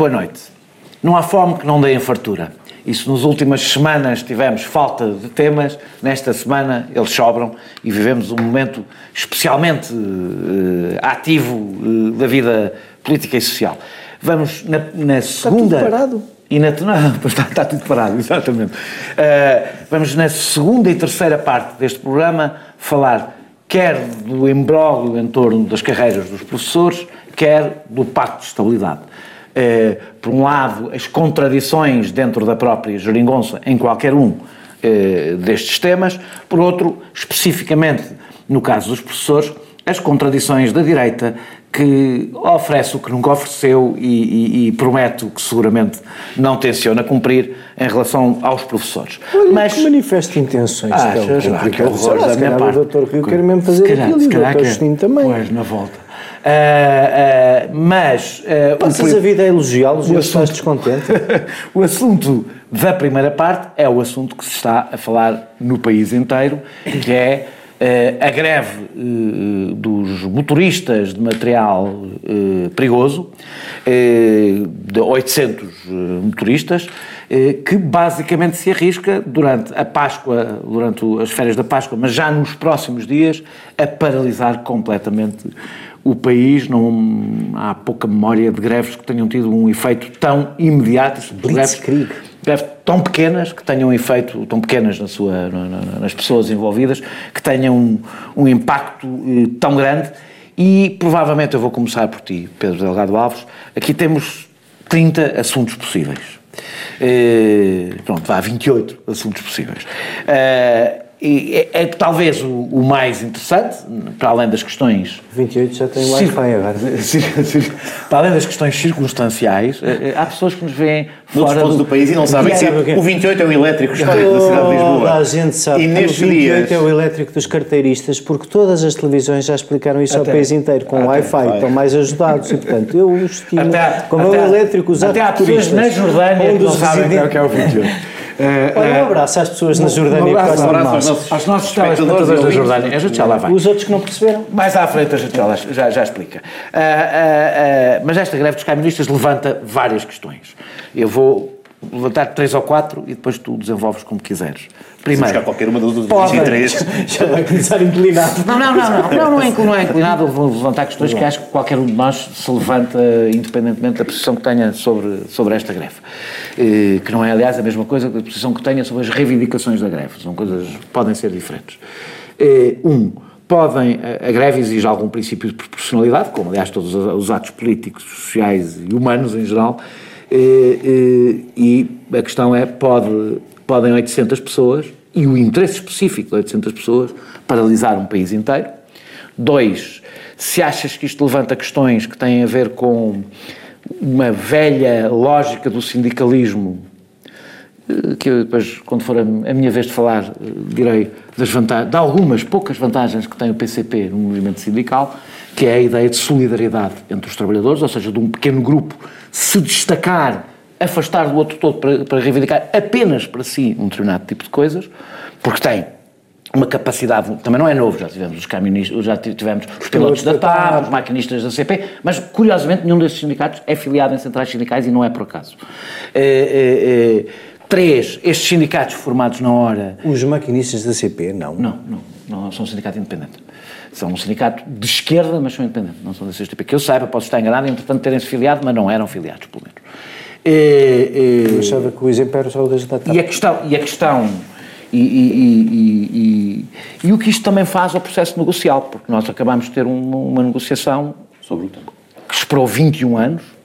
boa noite. Não há fome que não dê em fartura. E se nas últimas semanas tivemos falta de temas, nesta semana eles sobram e vivemos um momento especialmente uh, ativo uh, da vida política e social. Vamos na, na segunda. Está tudo parado. E na, não, está, está tudo parado, exatamente. Uh, vamos na segunda e terceira parte deste programa falar quer do imbróglio em torno das carreiras dos professores, quer do Pacto de Estabilidade. Eh, por um lado, as contradições dentro da própria geringonça em qualquer um eh, destes temas, por outro, especificamente no caso dos professores, as contradições da direita que oferece o que nunca ofereceu e, e, e promete o que seguramente não tenciona cumprir em relação aos professores. Olha, Mas que manifesto intenções. Achas, ah, que horror da minha parte. O doutor Rio quer mesmo fazer calhar, aquilo e o doutor Justino também. Pois, na volta. Uh, uh, mas. Uh, Passas o, a vida a elogiá-los e estás descontente? o assunto da primeira parte é o assunto que se está a falar no país inteiro, que é a greve dos motoristas de material perigoso, de 800 motoristas, que basicamente se arrisca durante a Páscoa, durante as férias da Páscoa, mas já nos próximos dias, a paralisar completamente o país, não há pouca memória de greves que tenham tido um efeito tão imediato, Blitzkrieg. Greves tão pequenas, que tenham um efeito, tão pequenas na sua, nas pessoas envolvidas, que tenham um, um impacto eh, tão grande e provavelmente eu vou começar por ti, Pedro Delgado Alves, aqui temos 30 assuntos possíveis. Eh, pronto, há 28 assuntos possíveis. Eh, é, é, talvez o, o, mais interessante, para além das questões. 28 já tem Wi-Fi agora. para além das questões circunstanciais, eh, eh, há pessoas que nos veem fora do, do país e não sabem que é, o 28 é o elétrico histórico da cidade de Lisboa. A gente sabe e que o 28 dias... é o elétrico dos carteiristas, porque todas as televisões já explicaram isso até, ao país inteiro, com Wi-Fi, estão mais ajudados. E, portanto, eu estimo, até, como até, é o elétrico usado até há pessoas na Jordânia que não sabem o que é o 28. Uh, Olha, um eh, abraço às pessoas na Jordânia. Um abraço, um abraço aos nossos, aos nossos telespectadores da Jordânia. A gente já lá vai. Os outros que não perceberam. Mais à frente a gente já, já, já explica. Uh, uh, mas esta greve dos camionistas levanta várias questões. Eu vou levantar três ou quatro e depois tu desenvolves como quiseres. Primeiro, buscar qualquer uma das outras 23. Já vai começar inclinado. Não, não, não, não, não, não, é, não é inclinado. Vou levantar questões que acho que qualquer um de nós se levanta, independentemente da posição que tenha sobre, sobre esta greve. Eh, que não é, aliás, a mesma coisa que a posição que tenha sobre as reivindicações da greve. São coisas podem ser diferentes. Eh, um, podem, a greve exige algum princípio de proporcionalidade, como aliás todos os atos políticos, sociais e humanos em geral, e, e a questão é, pode, podem 800 pessoas, e o interesse específico de 800 pessoas, paralisar um país inteiro. Dois, se achas que isto levanta questões que têm a ver com uma velha lógica do sindicalismo, eh, que eu depois, quando for a minha vez de falar, eh, direi das vantagens, de algumas poucas vantagens que tem o PCP no movimento sindical, que é a ideia de solidariedade entre os trabalhadores, ou seja, de um pequeno grupo se destacar, afastar do outro todo para, para reivindicar apenas para si um determinado tipo de coisas, porque tem uma capacidade, também não é novo, já tivemos os camionistas, já tivemos os pilotos da TAP, os maquinistas da CP, mas curiosamente nenhum desses sindicatos é filiado em centrais sindicais e não é por acaso. É, é, é, três, estes sindicatos formados na hora... Os maquinistas da CP, não? Não, não, não são um sindicato independente. São um sindicato de esquerda, mas são independentes, não são desse tipo. Que eu saiba, posso estar enganado, entretanto terem-se filiado, mas não eram filiados, pelo menos. E, e, eu achava que o exemplo era só o das da E a questão, e, a questão e, e, e, o que isto também faz ao processo negocial, porque nós acabamos de ter uma, uma negociação sobre o tema. que esperou 21 anos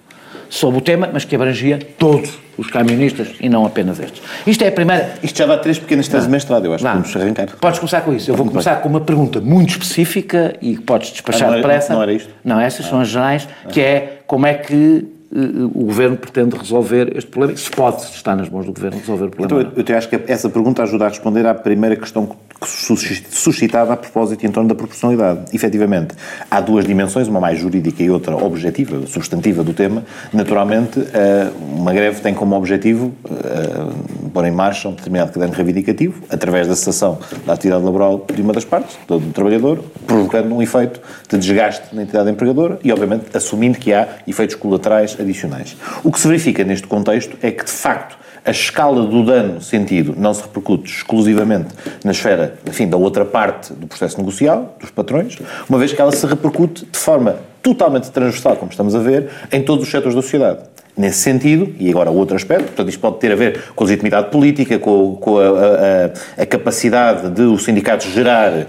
sobre o tema, mas que abrangia todos os camionistas e não apenas estes. Isto é a primeira. Isto já dá três pequenas teses de mestrado, eu acho não. vamos arrancar. Podes começar com isso. Eu vou começar com uma pergunta muito específica e que podes despachar ah, depressa. Não era isto? Não, essas ah. são as gerais, ah. que é como é que o Governo pretende resolver este problema, se pode estar nas mãos do Governo resolver o problema. Então, eu, eu acho que essa pergunta ajuda a responder à primeira questão suscitada a propósito em torno da proporcionalidade. Efetivamente, há duas dimensões, uma mais jurídica e outra objetiva, substantiva do tema. Naturalmente, eh, uma greve tem como objetivo eh, pôr em marcha um determinado caderno reivindicativo, através da cessação da atividade laboral de uma das partes, do trabalhador, provocando um efeito de desgaste na entidade empregadora e, obviamente, assumindo que há efeitos colaterais adicionais. O que se verifica neste contexto é que, de facto, a escala do dano sentido não se repercute exclusivamente na esfera, enfim, da outra parte do processo negocial, dos patrões, uma vez que ela se repercute de forma totalmente transversal, como estamos a ver, em todos os setores da sociedade nesse sentido, e agora outro aspecto, portanto isto pode ter a ver com a legitimidade política, com, com a, a, a, capacidade de o sindicato gerar uh,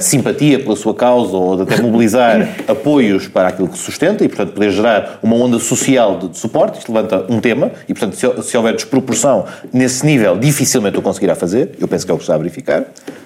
simpatia pela sua causa ou de até mobilizar apoios para aquilo que sustenta e, portanto, poder gerar uma onda social de, de suporte, isto levanta um tema e, portanto, se, se houver desproporção nesse nível, dificilmente o conseguirá fazer, eu penso que é o que está a verificar.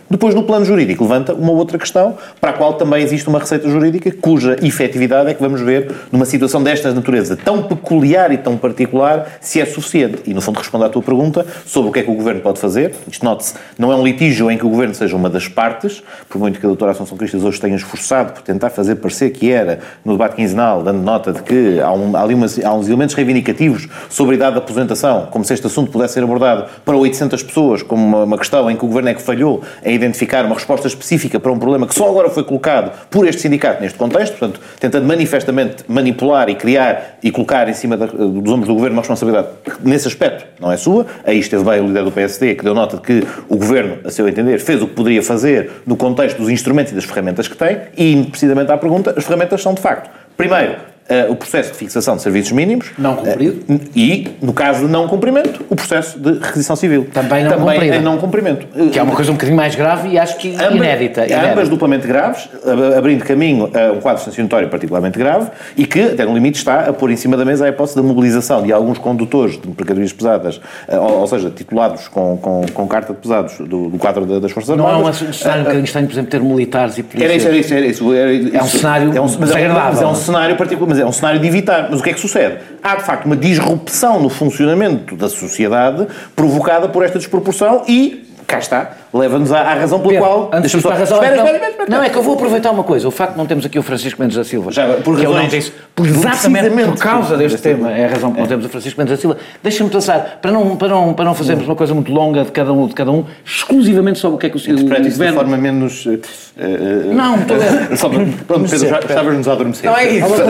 Depois, no plano jurídico, levanta uma outra questão, para a qual também existe uma receita jurídica, cuja efetividade é que vamos ver numa situação desta natureza tão peculiar e tão particular, se é suficiente. E, no fundo, responde à tua pergunta sobre o que é que o Governo pode fazer. Isto, note-se, não é um litígio em que o Governo seja uma das partes, por muito que a doutora Assunção Cristas hoje tenha esforçado por tentar fazer parecer que era, no debate quinzenal, dando nota de que há, um, há ali umas, há uns elementos reivindicativos sobre a idade de aposentação, como se este assunto pudesse ser abordado para 800 pessoas, como uma, uma questão em que o Governo é que falhou em identificar uma resposta específica para um problema que só agora foi colocado por este sindicato neste contexto, portanto, tentando manifestamente manipular e criar e colocar em cima da, dos ombros do Governo uma responsabilidade que, nesse aspecto, não é sua. Aí esteve bem o líder do PSD, que deu nota de que o Governo, a seu entender, fez o que poderia fazer no contexto dos instrumentos e das ferramentas que tem, e, precisamente à pergunta, as ferramentas são, de facto, primeiro, uh, o processo de fixação de serviços mínimos. Não cumprido. Uh, e, no caso de não cumprimento, o processo de requisição civil. Também não Também cumprido. em não cumprimento. Que é uma coisa um bocadinho mais grave e acho que ambas, inédita, inédita. Ambas duplamente graves, abrindo caminho a um quadro sancionatório particularmente grave e que, até no limite, está a pôr em cima da mesa a hipótese da mobilização de alguns condutores de mercadorias pesadas, uh, ou, ou, seja, titulados com, com, com carta de pesados do, do quadro das Forças Armadas. Não é um cenário um bocadinho estranho, por exemplo, ter militares e polícias. Era isso, era isso. Era isso, era isso. É um cenário é um, mas é, mas é um cenário particular, mas é um cenário de evitar mas o que é que sucede? Há, de facto, uma disrupção no funcionamento da sociedade provocada por esta desproporção e cá está, leva-nos à, à, razão pela Pedro, qual. Antes de razão, espera, espera, espera, espera, Não, é que eu vou aproveitar uma coisa. O facto de não termos aqui o Francisco Mendes da Silva. Já, por razões, disse, por exatamente por causa deste tema, é a razão que não temos o Francisco Mendes da Silva. Deixa-me pensar, para não, para, não, para não fazermos uma coisa muito longa de cada um, de cada um exclusivamente sobre o que é que o, o governo... isso de forma menos... Uh, uh, não, estou a... Só, pronto, Pedro, já estavas-nos a adormecer. Não é isso. Estou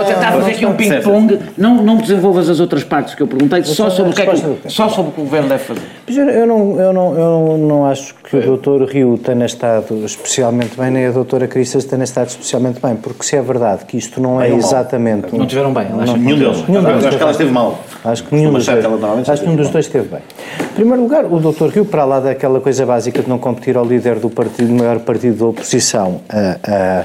a tentar fazer aqui um ping-pong. Não, não desenvolvas as outras partes que eu perguntei, só sobre o que é que, só sobre o que o governo deve fazer. Eu não, eu não, eu não acho que o doutor Rio tenha estado especialmente bem, nem a doutora Cristas tenha estado especialmente bem, porque se é verdade que isto não é exatamente... Não tiveram bem, não, não, nenhum deles. Nenhum deles acho que ela esteve mal. Acho que nenhum, dos dois, acho que dos dois esteve bem. Em primeiro lugar, o doutor Rio, para lá daquela coisa básica de não competir ao líder do partido, do maior partido da oposição, a, a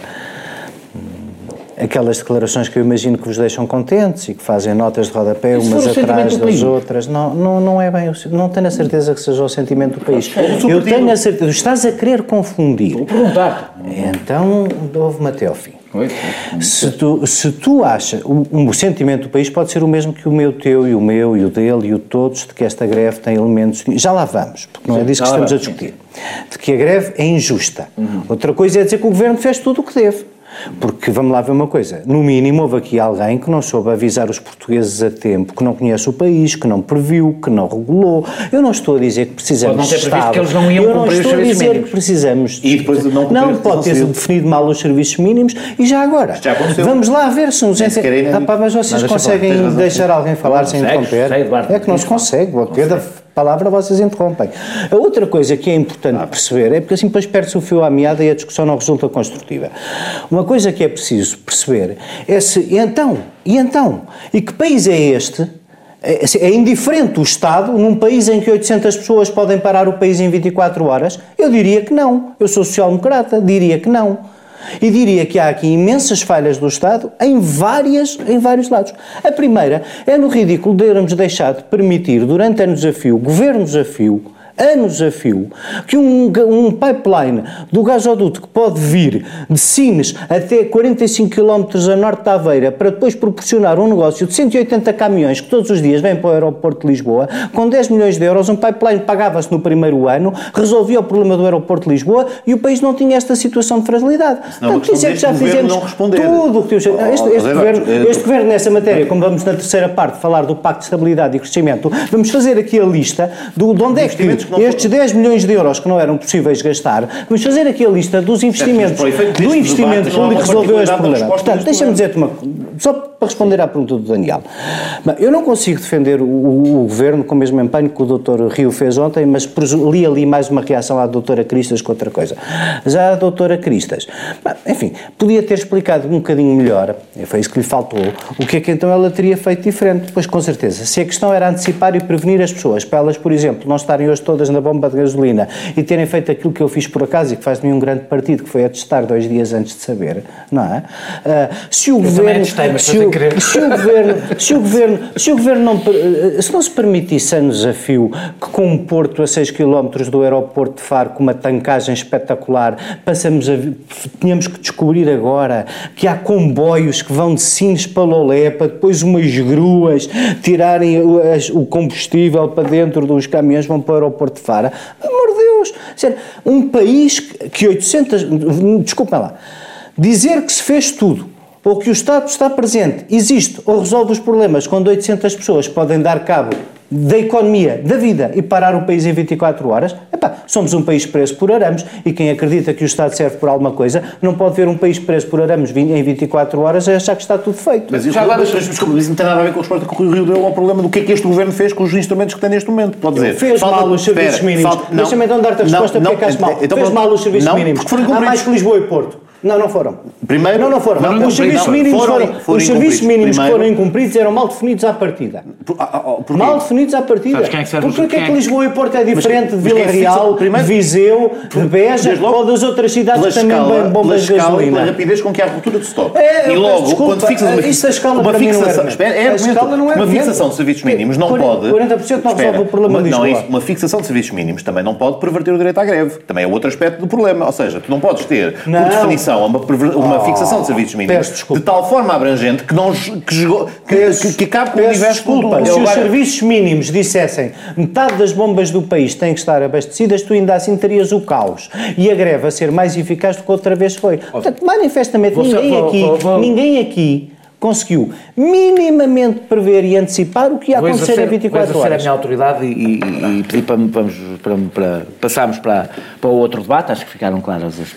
aquelas declarações que eu imagino que vos deixam contentes e que fazem notas de rodapé umas atrás das outras. Não, não, não é bem, não tenho a certeza que seja o sentimento do país. Eu tenho a certeza, estás a querer confundir. Vou perguntar. Então, ouve-me até ao fim. Se tu, se tu achas, o, o, sentimento do país pode ser o mesmo que o meu, teu e o meu e o dele e o todos, de que esta greve tem elementos. Já lá vamos, porque não é disso que estamos a discutir. De que a greve é injusta. Uhum. Outra coisa é dizer que o governo fez tudo o que deve. Porque vamos lá ver uma coisa: no mínimo houve aqui alguém que não soube avisar os portugueses a tempo, que não conhece o país, que não previu, que não regulou. Eu não estou a dizer que precisamos pode não ter previsto que eles não iam Eu não estou a dizer mínimos. que precisamos. E depois não Não, pode ter definido mal os serviços mínimos e já agora. Já vamos lá ver se nos ente... ah, pá, mas vocês mas conseguem deixar alguém falar sem interromper? É que não se consegue. Cada palavra vocês interrompem. A outra coisa que é importante perceber é porque assim depois perde-se o fio à meada e a discussão não resulta construtiva. Uma coisa que é preciso perceber é se, e então, e então, e que país é este? É, é indiferente o Estado num país em que 800 pessoas podem parar o país em 24 horas? Eu diria que não. Eu sou social-democrata, diria que não. E diria que há aqui imensas falhas do Estado em, várias, em vários lados. A primeira é no ridículo de termos deixado de permitir, durante anos a fio, governos a fio, anos a fio que um, um pipeline do gasoduto que pode vir de Sines até 45 km a norte da Aveira para depois proporcionar um negócio de 180 caminhões que todos os dias vêm para o aeroporto de Lisboa, com 10 milhões de euros, um pipeline pagava-se no primeiro ano, resolvia o problema do aeroporto de Lisboa e o país não tinha esta situação de fragilidade. Portanto, dizer que já fizemos tudo o que temos. Oh, este, este, governo, este governo, nessa matéria, como vamos na terceira parte falar do Pacto de Estabilidade e Crescimento, vamos fazer aqui a lista do, de onde é que estes 10 milhões de euros que não eram possíveis gastar, vamos fazer aqui a lista dos investimentos, do investimento público que resolveu este problema. Portanto, deixa-me dizer-te uma só para responder à pergunta do Daniel. Eu não consigo defender o, o, o governo com o mesmo empenho que o Dr. Rio fez ontem, mas li ali mais uma reação à doutora Cristas com outra coisa. Já a doutora Cristas, enfim, podia ter explicado um bocadinho melhor, foi isso que lhe faltou, o que é que então ela teria feito diferente. Pois com certeza, se a questão era antecipar e prevenir as pessoas, para elas, por exemplo, não estarem hoje todas na bomba de gasolina e terem feito aquilo que eu fiz por acaso e que faz de mim um grande partido, que foi atestar dois dias antes de saber, não é? Uh, se o eu governo. Atestei, se, o, se, o, governo, se o governo, se o governo não, se não se permitisse a fio que com um porto a 6 km do aeroporto de Faro com uma tancagem espetacular, passamos a, tínhamos que descobrir agora que há comboios que vão de Sines para Lolé para depois umas gruas tirarem o, o combustível para dentro dos caminhões vão para o aeroporto de Faro. Amor de Deus! Um país que 800... Desculpem lá. Dizer que se fez tudo ou que o Estado está presente, existe ou resolve os problemas quando 800 pessoas podem dar cabo da economia, da vida e parar o país em 24 horas, epá, somos um país preso por arames e quem acredita que o Estado serve por alguma coisa não pode ver um país preso por arames em 24 horas e achar que está tudo feito. Mas isso, Já agora, mas, desculpa, isso não tem nada a ver com a resposta que o Rio deu ao problema do que é que este governo fez com os instrumentos que tem neste momento. Pode dizer, fez falta, mal os serviços espera, mínimos. Deixa-me então dar-te a resposta não, porque é que mal. Então, fez mal os serviços não, mínimos. Há mais que Lisboa e Porto. Não, não foram. Primeiro, não, não foram. Não, os serviços mínimos, foram, foram, os serviços mínimos que foram incumpridos eram mal definidos à partida. Por, ah, ah, oh, mal definidos à partida. Sabes quem é que serve Porque é que Lisboa e Porto é diferente mas, de Vila Real, de Viseu, de Beja ou das outras cidades que também bem bombas de gasolina? Pela rapidez com que há ruptura de stock. É, e logo, desculpa, quando fixas uma, isso a escala uma fixação, é, a escala não é uma fixação de serviços mínimos não pode. 40% não resolve o problema de Lisboa. Não, uma fixação de serviços mínimos também não pode perverter o direito à greve. Também é outro aspecto do problema. Ou seja, tu não podes ter, por definição, uma uma oh, fixação de serviços mínimos de tal forma abrangente que, não, que, que, que acabe com o universo desculpa, Se os serviços mínimos dissessem metade das bombas do país têm que estar abastecidas, tu ainda assim terias o caos. E a greve a ser mais eficaz do que outra vez foi. Portanto, manifestamente, ninguém aqui, ninguém aqui conseguiu minimamente prever e antecipar o que ia acontecer em 24 horas. a minha autoridade e, e, e pedir para, vamos, para, para, passarmos para, para o outro debate, acho que ficaram claras as,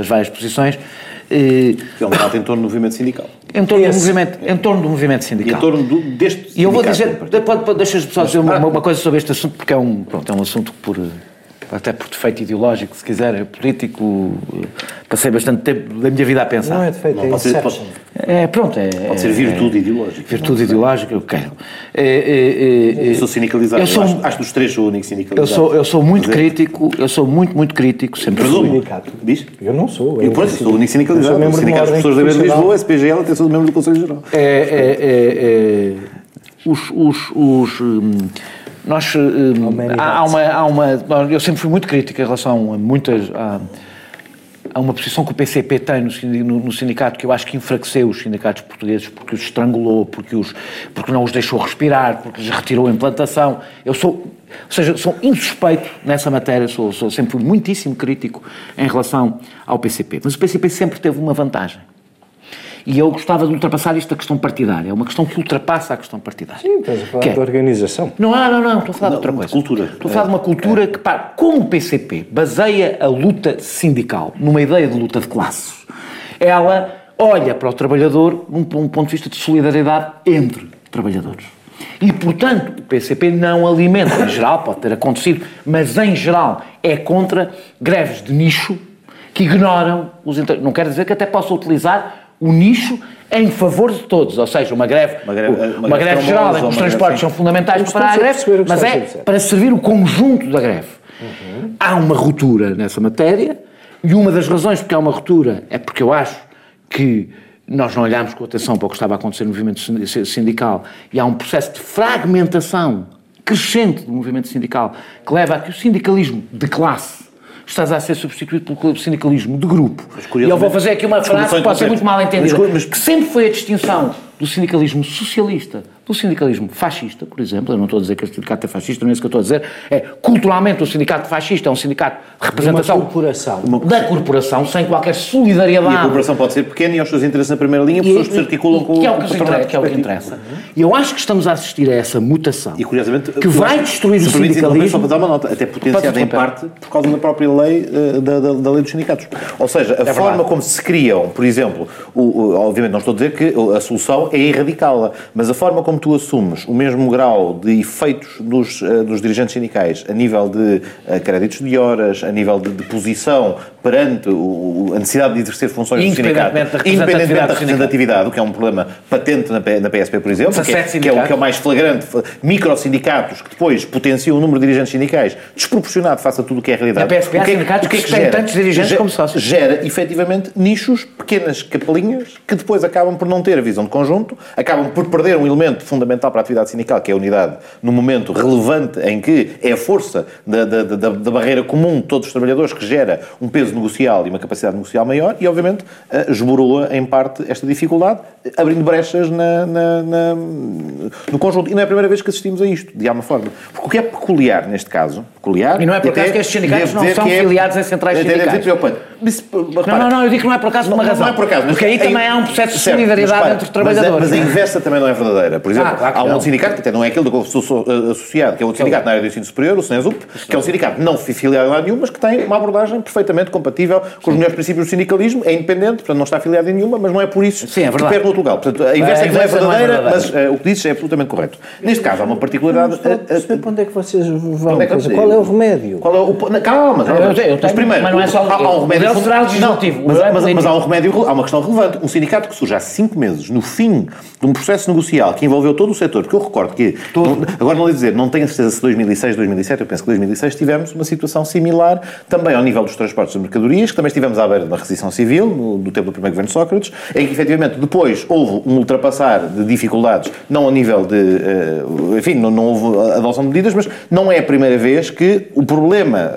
as várias posições. Que é um debate em torno do movimento sindical. Em torno, do movimento, em torno do movimento sindical. E em torno do, deste E eu vou dizer, deixa só dizer uma, uma, coisa sobre este assunto, porque é um, pronto, é um assunto por até por defeito ideológico, se quiser, é político, passei bastante tempo da minha vida a pensar. Não é defeito, não, é pode ser, pode, é, pronto, é... Pode ser virtude é, ideológica. Virtude ideológica, eu quero. É, é, é, eu sou sindicalizado, eu sou, eu acho, acho dos três sou o único sindicalizado. Eu sou, eu sou muito crítico, eu sou muito, muito crítico, sempre fui. sindicato? Diz? Eu não sou. Eu, pronto, sou o único sindicalizado. O Sindicato de Professores da Lisboa, SPGL, até sou membro do Conselho Geral. É, é, é, os, os, os hum, nós, hum, há, uma, há uma. Eu sempre fui muito crítico em relação a muitas. A, uma posição que o PCP tem no, no, sindicato que eu acho que enfraqueceu os sindicatos portugueses porque os estrangulou, porque, os, porque não os deixou respirar, porque lhes retirou a implantação. Eu sou, ou seja, sou insuspeito nessa matéria, sou, sou sempre fui muitíssimo crítico em relação ao PCP. Mas o PCP sempre teve uma vantagem e eu gostava de ultrapassar isto da questão partidária. É uma questão que ultrapassa a questão partidária. Sim, estás a falar que é, organização. Não, não, não, não, estou a falar não, de outra coisa. cultura. Estou a falar é. de uma cultura é. que, pá, como o PCP baseia a luta sindical numa ideia de luta de classes, ela olha para o trabalhador num, num ponto de vista de solidariedade entre trabalhadores. E, portanto, o PCP não alimenta, em geral, pode ter acontecido, mas em geral é contra greves de nicho que ignoram os. Não quer dizer que até possa utilizar o nicho em favor de todos, ou seja, uma greve, uma greve, uma uma greve geral em que os transportes são fundamentais para a greve, mas é para servir o conjunto da greve. Uhum. Há uma ruptura nessa matéria e uma das razões porque há uma ruptura é porque eu acho que nós não olhamos com atenção para o que estava a acontecer no movimento sindical e há um processo de fragmentação crescente do movimento sindical que leva a que o sindicalismo de classe estás a ser substituído pelo sindicalismo de grupo. E eu vou fazer aqui uma frase que pode ser muito mal entendida, mas, que sempre foi a distinção do sindicalismo socialista do sindicalismo fascista, por exemplo, eu não estou a dizer que o sindicato é fascista, não é isso que eu estou a dizer, é culturalmente o sindicato fascista é um sindicato de representação uma corporação. da corporação, sem qualquer solidariedade. E a corporação pode ser pequena e aos seus interesses na primeira linha, pessoas que se articulam com que é o que, interessa, que é o que interessa. E eu acho que estamos a assistir a essa mutação e, curiosamente, que vai destruir o sindicalismo. Só para dar uma nota, até potenciada em parte por causa da própria lei uh, da, da, da, lei dos sindicatos. Ou seja, a é forma verdade. como se criam, por exemplo, o, obviamente não estou a dizer que a solução é erradicá-la, mas a forma como tu assumes o mesmo grau de efeitos dos, uh, dos dirigentes sindicais a nível de uh, créditos de horas, a nível de, de posição perante o, a necessidade de exercer funções do sindicato, independentemente da representatividade, o que é um problema patente na, na PSP, por exemplo, que é, que, é o, que é o mais flagrante, microsindicatos que depois potenciam o número de dirigentes sindicais desproporcionado face a tudo o que é a realidade. Na PSP há que, sindicatos o que, é que, que têm tantos dirigentes gera, como sócios. Gera, efetivamente, nichos, pequenas capelinhas, que depois acabam por não ter a visão de conjunto, acabam por perder um elemento fundamental para a atividade sindical, que é a unidade, no momento relevante em que é a força da, da, da, da barreira comum de todos os trabalhadores que gera um peso negocial e uma capacidade negocial maior e, obviamente, uh, esboroa em parte esta dificuldade, abrindo brechas na, na, na, no conjunto. E não é a primeira vez que assistimos a isto, de alguma forma. Porque o que é peculiar neste caso, peculiar... E não é por acaso que estes sindicatos não são é, filiados em centrais sindicais. Não, não, não, eu digo que não é por acaso por uma razão. Não é por acaso. Porque aí também há um processo de solidariedade entre os trabalhadores. Mas a inversa também não é verdadeira. Por exemplo, ah, há um sindicato, que até não é aquele do qual sou associado, que é outro sindicato na área do ensino superior, o SNESUP, que é um sindicato não filiado a nenhum, mas que tem uma abordagem perfeitamente compatível com os melhores princípios do sindicalismo, é independente, portanto não está afiliado em nenhuma, mas não é por isso Sim, é que perde no outro lugar. Portanto, a inversa é, que não é verdadeira, mas uh, o que dizes é absolutamente correto. Neste caso, há uma particularidade... Não, uh, onde é que vocês vão? É qual é o remédio? Qual é o, calma, mas primeiro, mas não é há um remédio federal legislativo. Mas, mas, mas, mas há um remédio, há uma questão relevante. Um sindicato que surge há cinco meses, no fim de um processo negocial que envolveu todo o setor, porque eu recordo que, não, agora não lhe dizer, não tenho certeza se 2006, 2007, eu penso que 2006 tivemos uma situação similar também ao nível dos transportes de mercadorias, que também estivemos à beira de uma requisição civil, no, do tempo do primeiro governo Sócrates, em que efetivamente depois houve um ultrapassar de dificuldades, não ao nível de, uh, enfim, não, não houve adoção de medidas, mas não é a primeira vez que o problema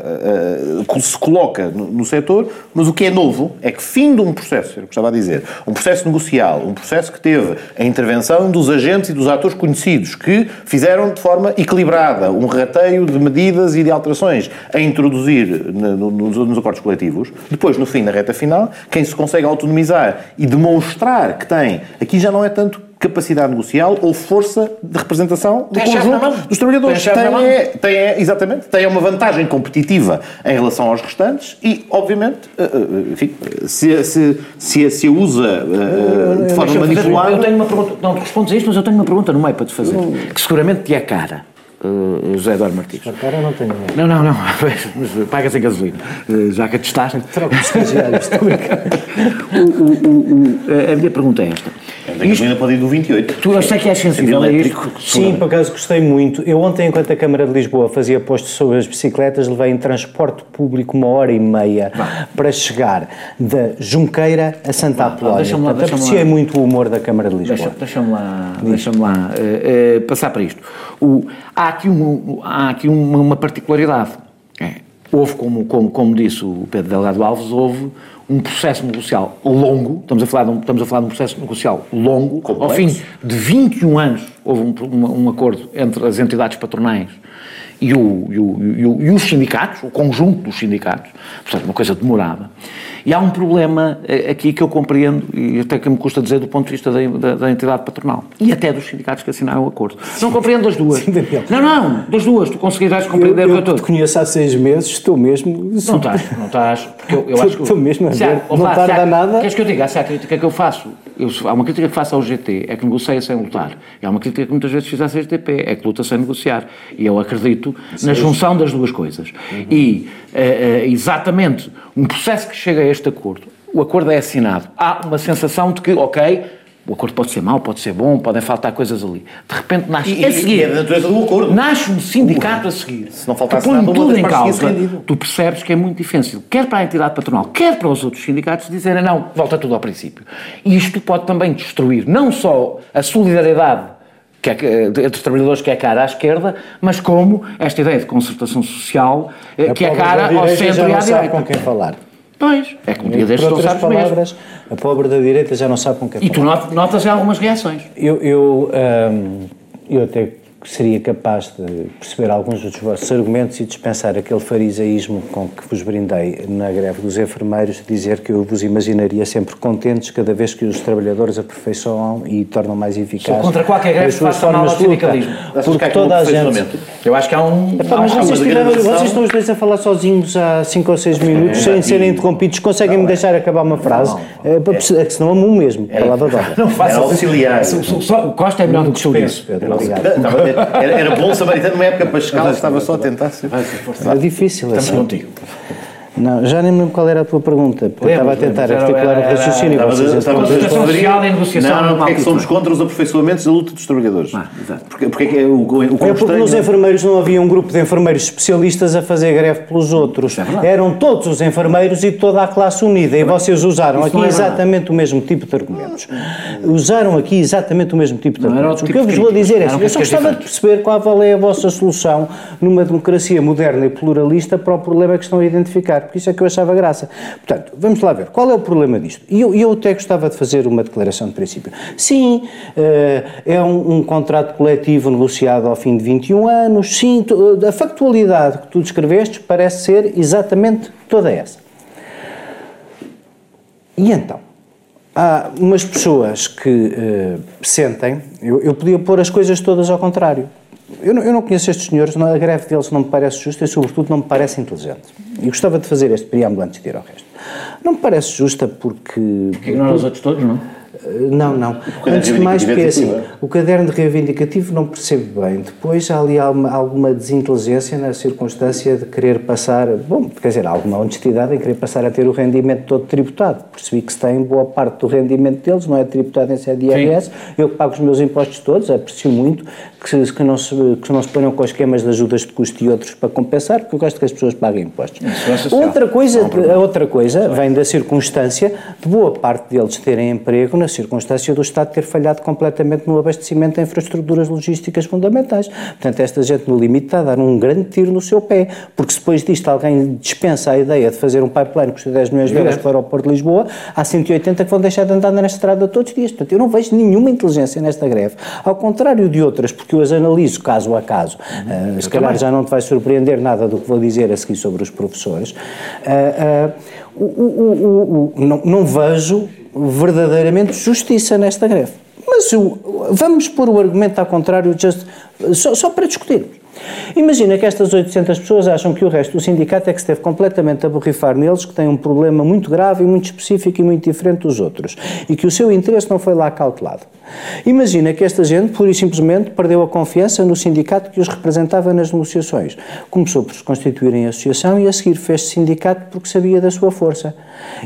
uh, se coloca no, no setor, mas o que é novo é que fim de um processo, eu gostava de dizer, um processo negocial, um processo que teve a intervenção dos agentes e dos atores conhecidos que fizeram de forma equilibrada um rateio de medidas e de alterações a introduzir nos, acordos coletivos. Depois, no fim, na reta final, quem se consegue autonomizar e demonstrar que tem, aqui já não é tanto capacidade negocial ou força de representação do tem conjunto dos trabalhadores. Tem, tem, é, tem, é, exatamente, tem uma vantagem competitiva em relação aos restantes e, obviamente, eh, eh, enfim, se, se, se, se a usa uh, de forma manipulada... Eu tenho uma pergunta, não, respondes a isto, mas eu tenho uma pergunta no meio para te fazer, que seguramente te é cara uh, José Eduardo Martins. A cara não tenho Não, não, não. Paga sem gasolina. Uh, já que testaste. Troco estagiários, estou A minha pergunta é esta. A gasolina pode ir do 28. Tu achei que és sensível a isto? Sim, por acaso gostei muito. Eu ontem, enquanto a Câmara de Lisboa fazia posto sobre as bicicletas, levei em transporte público uma hora e meia para chegar da Junqueira a Santa Apolónia. Portanto, apreciei muito o humor da Câmara de Lisboa. Deixa-me lá, deixa lá uh, uh, passar para isto. O, há aqui, um, há aqui uma, uma particularidade. É, houve, como, como, como disse o Pedro Delgado Alves, houve um processo negocial longo, estamos a falar de um, estamos a falar de um processo negocial longo, Complexo. ao fim de 21 anos houve um, um, um acordo entre as entidades patronais e, o, e, o, e, os sindicatos, o conjunto dos sindicatos, portanto, uma coisa demorada. E há um problema eh, aqui que eu compreendo, e até que me custa dizer do ponto de vista da, da, da entidade patronal, e até dos sindicatos que assinaram o acordo. Não compreendo das duas. Sim, não, não, das duas, tu conseguirás compreender eu, eu o que eu estou. te conheço há seis meses, estou mesmo... Não estás, não estás, porque eu, eu acho que... Estou mesmo a ver, há, não tarda nada... Queres que eu diga, se há crítica que eu faço, eu, há uma crítica que faço ao GT, é que negocia sem lutar, e há uma crítica que muitas vezes fiz à CGTP, é que luta sem negociar, e eu acredito na junção das duas coisas. Uhum. E uh, uh, exatamente um processo que chega a este acordo, o acordo é assinado, há uma sensação de que, ok, o acordo pode ser mau, pode ser bom, podem faltar coisas ali. De repente nasce e, a seguir. E é a natureza do acordo. Nasce um sindicato a seguir. Se não faltasse põe nada, tudo em causa. Tu percebes que é muito difícil, quer para a entidade patronal, quer para os outros sindicatos, dizerem não, volta tudo ao princípio. E isto pode também destruir não só a solidariedade que é, entre trabalhadores que é cara à esquerda, mas como esta ideia de concertação social a que é cara ao centro e à direita. com quem falar. Pois, é como dia destes não sabes palavras, mesmo. A pobre da direita já não sabe com quem e falar. E tu notas algumas reações. Eu, eu, hum, eu até seria capaz de perceber alguns dos vossos argumentos e dispensar aquele farisaísmo com que vos brindei na greve dos enfermeiros, dizer que eu vos imaginaria sempre contentes cada vez que os trabalhores aperfeiçoam e tornam mais eficazes. Sou contra qualquer greve que faça mal ao sindicalismo. Porque toda a gente... Eu acho que há um... Epá, mas vocês, tiveram, vocês estão os dois a falar sozinhos há 5 ou 6 minutos, é, sem é, serem interrompidos, conseguem-me deixar acabar uma frase? Não, não. É, é que senão amo mesmo, é, palavra. Não faça auxiliar. O Costa é melhor do que o Pedro. Obrigado. Era, era bom samaritano numa época pascal, estava só a tentar ser. É difícil. Estamos assim. contigo. Não, já nem me lembro qual era a tua pergunta, porque eu estava a tentar articular o raciocínio. Estava a social e negociação. Não, não, porque é que somos contra os aperfeiçoamentos da luta dos trabalhadores? Ah, exato. Porque, porque é que é o, o, o É porque nos enfermeiros não havia um grupo de enfermeiros especialistas a fazer greve pelos outros. É Eram todos os enfermeiros e toda a classe unida. E vocês usaram aqui é exatamente o mesmo tipo de argumentos. Usaram aqui exatamente o mesmo tipo de argumentos. O que eu vos vou dizer é assim, eu só gostava de perceber qual é a vossa solução numa democracia moderna e pluralista para o problema que estão a identificar porque isso é que eu achava graça. Portanto, vamos lá ver, qual é o problema disto? E eu, eu até gostava de fazer uma declaração de princípio. Sim, uh, é um, um, contrato coletivo negociado ao fim de 21 anos, sim, a factualidade que tu descreveste parece ser exatamente toda essa. E então? Há umas pessoas que uh, sentem, eu, eu podia pôr as coisas todas ao contrário. Eu não, eu não, conheço estes senhores, a greve deles não me parece justa e, sobretudo, não me parece inteligente. E gostava de fazer este preâmbulo antes de ir ao resto. Não me parece justa porque. Porque ignora os outros todos, não? Não, não. Antes de mais, porque é assim, o caderno de reivindicativo não percebo bem. Depois há ali alguma, desinteligência na circunstância de querer passar, bom, quer dizer, alguma honestidade em querer passar a ter o rendimento todo tributado. Percebi que se tem boa parte do rendimento deles, não é tributado em sede de IRS. Eu pago os meus impostos todos, aprecio muito que, que, não se, que não se ponham com esquemas de ajudas de custo e outros para compensar, porque eu gosto que as pessoas paguem impostos. É outra coisa, a outra coisa vem da circunstância de boa parte deles terem emprego na circunstância do Estado ter falhado completamente no abastecimento de infraestruturas logísticas fundamentais. Portanto, esta gente, no limite, está a dar um grande tiro no seu pé, porque se depois disto alguém dispensa a ideia de fazer um pipeline que custa 10 milhões de euros para o aeroporto de Lisboa, há e180 que vão deixar de andar nesta estrada todos os dias. Portanto, eu não vejo nenhuma inteligência nesta greve. Ao contrário de outras, porque eu as analiso caso a caso, uh, se calhar já não te vai surpreender nada do que vou dizer a seguir sobre os professores, uh, uh, não, não vejo verdadeiramente justiça nesta greve. Mas vamos pôr o argumento ao contrário, just, só, só para discutirmos. Imagina que estas 800 pessoas acham que o resto do sindicato é que se deve completamente a borrifar neles, que tem um problema muito grave e muito específico e muito diferente dos outros, e que o seu interesse não foi lá cautelado. Imagina que esta gente, pura e simplesmente, perdeu a confiança no sindicato que os representava nas negociações. Começou por se constituir em associação e a seguir fez-se sindicato porque sabia da sua força.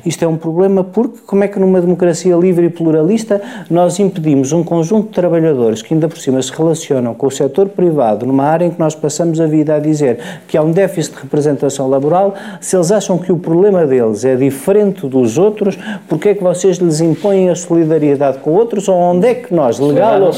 Isto é um problema porque, como é que numa democracia livre e pluralista nós impedimos um conjunto de trabalhadores que ainda por cima se relacionam com o setor privado numa área em que nós passamos a vida a dizer que há um déficit de representação laboral, se eles acham que o problema deles é diferente dos outros, porque é que vocês lhes impõem a solidariedade com outros ou onde é que nós, legal ou,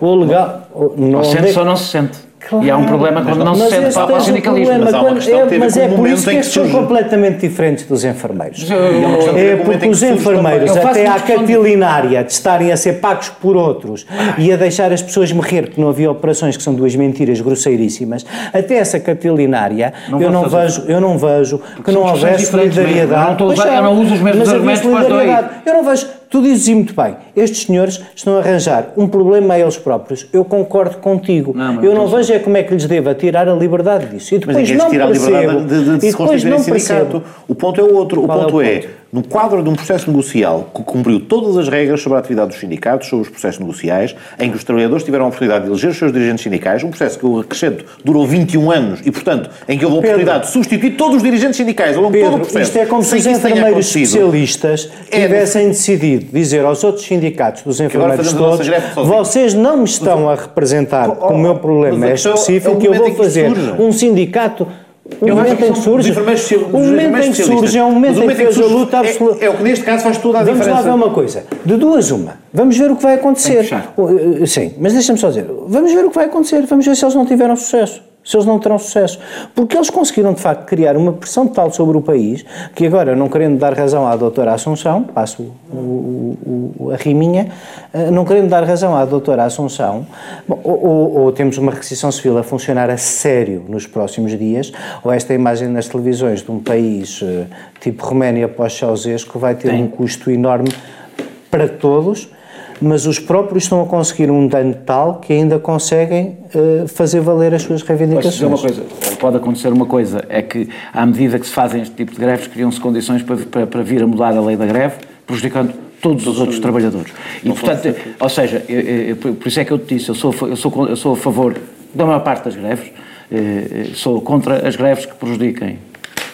ou legal... Ou, não, sente é ou não se sente. Claro. E há um problema quando não, se sente para o sindicalismo. Mas, há uma questão é, mas é por isso que estes são completamente diferentes dos enfermeiros. é porque os enfermeiros, até à catilinária de estarem a ser pagos por outros e a deixar as pessoas morrer porque não havia operações, que são duas mentiras grosseiríssimas, até essa catilinária, eu, não vejo, eu não vejo que não houvesse solidariedade. Eu não uso os mesmos argumentos para dois. Eu não vejo Tu dizes muito bem, estes senhores estão a arranjar um problema a eles próprios. Eu concordo contigo. Não, eu não vejo é como é que lhes devo tirar a liberdade disso. E depois mas é não tirar percebo, a liberdade de, de, de se constituir sindicato. O ponto é outro. Qual o ponto é, o ponto? é no quadro de um processo negocial que cumpriu todas as regras sobre a atividade dos sindicatos, sobre os processos negociais, em que os trabalhadores tiveram a oportunidade de eleger os seus dirigentes sindicais, um processo que eu acrescento durou 21 anos e, portanto, em que houve a oportunidade de substituir todos os dirigentes sindicais ao longo de todo o processo. Isto é como se os enfermeiros especialistas é tivessem decidido dizer aos outros sindicatos dos enfermeiros todos vocês não me estão a representar, oh, o meu problema é específico, é eu vou fazer um sindicato O momento em que surge, o momento em que surge é um momento em que fez a luta absoluta. É, é, o que neste caso faz toda a vamos diferença. Vamos lá ver uma coisa. De duas, uma. Vamos ver o que vai acontecer. Eh, sim, mas deixa-me só dizer. Vamos ver o que vai acontecer. Vamos ver se eles não tiveram sucesso se eles não terão sucesso. Porque eles conseguiram, de facto, criar uma pressão tal sobre o país que agora, não querendo dar razão à doutora Assunção, passo o, o, a riminha, eh, não querendo dar razão à doutora Assunção, bom, ou, ou, temos uma requisição civil a funcionar a sério nos próximos dias, ou esta imagem nas televisões de um país eh, tipo Roménia pós-Ceausesco vai ter Sim. um custo enorme para todos, mas os próprios estão a conseguir um dano tal que ainda conseguem uh, fazer valer as suas reivindicações. Uma coisa, pode acontecer uma coisa, é que à medida que se fazem este tipo de greves, criam-se condições para, para, para vir a mudar a lei da greve, prejudicando todos os outros trabalhadores. E, portanto, ou seja, eu, eu, por isso é que eu te disse, eu sou, eu sou, eu sou a favor da maior parte das greves, eh, sou contra as greves que prejudiquem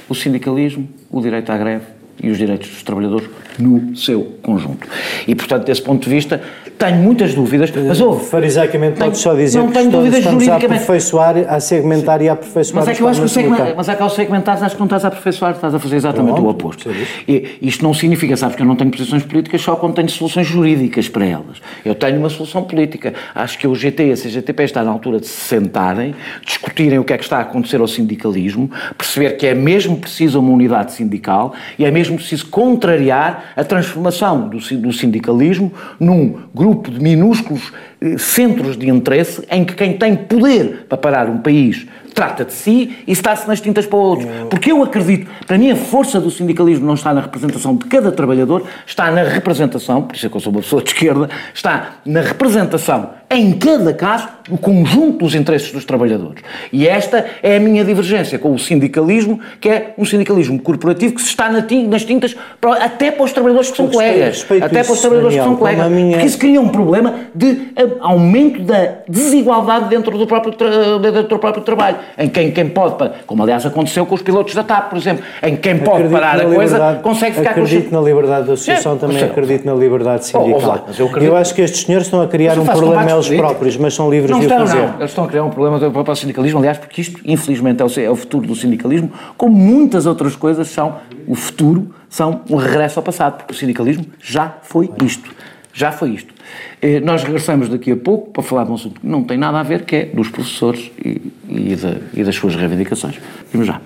o sindicalismo, o direito à greve e os direitos dos trabalhadores no seu conjunto. E, portanto, desse ponto de vista, tenho muitas dúvidas, mas houve... Farisaicamente podes só dizer não que tenho dúvidas estamos a aperfeiçoar, a segmentar Sim. e a aperfeiçoar Mas é que eu acho que segmentar, mas é que ao segmentar acho que não estás a aperfeiçoar, estás a fazer exatamente Pronto, o oposto. E, isto não significa, sabes, que eu não tenho posições políticas só quando tenho soluções jurídicas para elas. Eu tenho uma solução política. Acho que o GT e a CGTP está na altura de se sentarem, discutirem o que é que está a acontecer ao sindicalismo, perceber que é mesmo preciso uma unidade sindical e é mesmo preciso contrariar a transformação do, do sindicalismo num grupo de minúsculos eh, centros de interesse em que quem tem poder para parar um país trata de si e está-se nas tintas para outros. Porque eu acredito, para mim a força do sindicalismo não está na representação de cada trabalhador, está na representação, por isso é que eu sou uma pessoa de esquerda, está na representação, em cada caso, do conjunto dos interesses dos trabalhadores. E esta é a minha divergência com o sindicalismo, que é um sindicalismo corporativo que se está nas tintas até para os trabalhadores que são colegas. Até para os trabalhadores Daniel, que são colegas. Minha... Porque isso cria um problema de aumento da desigualdade dentro do próprio, dentro do próprio trabalho em quem, quem pode, como aliás aconteceu com os pilotos da TAP, por exemplo, em quem pode acredito parar a coisa consegue ficar acredito com Acredito na liberdade de associação, é, também acredito na liberdade sindical. Oh, oh, eu, eu, acho que estes senhores estão a criar um problema eles próprios, mas são livres não de o fazer. Não, eles estão a criar um problema para o sindicalismo, aliás, porque isto, infelizmente, é o, é o futuro do sindicalismo, como muitas outras coisas são o futuro, são um regresso ao passado, porque o sindicalismo já foi isto. Já foi isto. Eh, nós regressamos daqui a pouco para falar de um assunto que não tem nada a ver, que é dos professores e, e, e das suas reivindicações. Vamos já.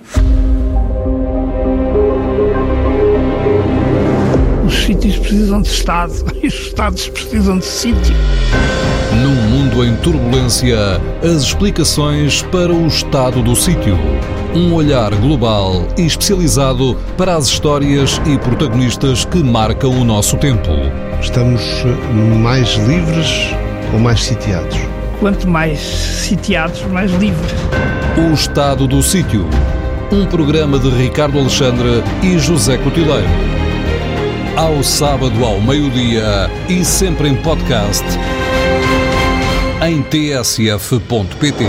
Sítios precisam de Estado e os Estados precisam de sítio. Num mundo em turbulência, as explicações para o estado do sítio. Um olhar global e especializado para as histórias e protagonistas que marcam o nosso tempo. Estamos mais livres ou mais sitiados? Quanto mais sitiados, mais livres. O Estado do Sítio. Um programa de Ricardo Alexandre e José Cotileiro. Ao sábado ao meio-dia e sempre em podcast em tsf.pt.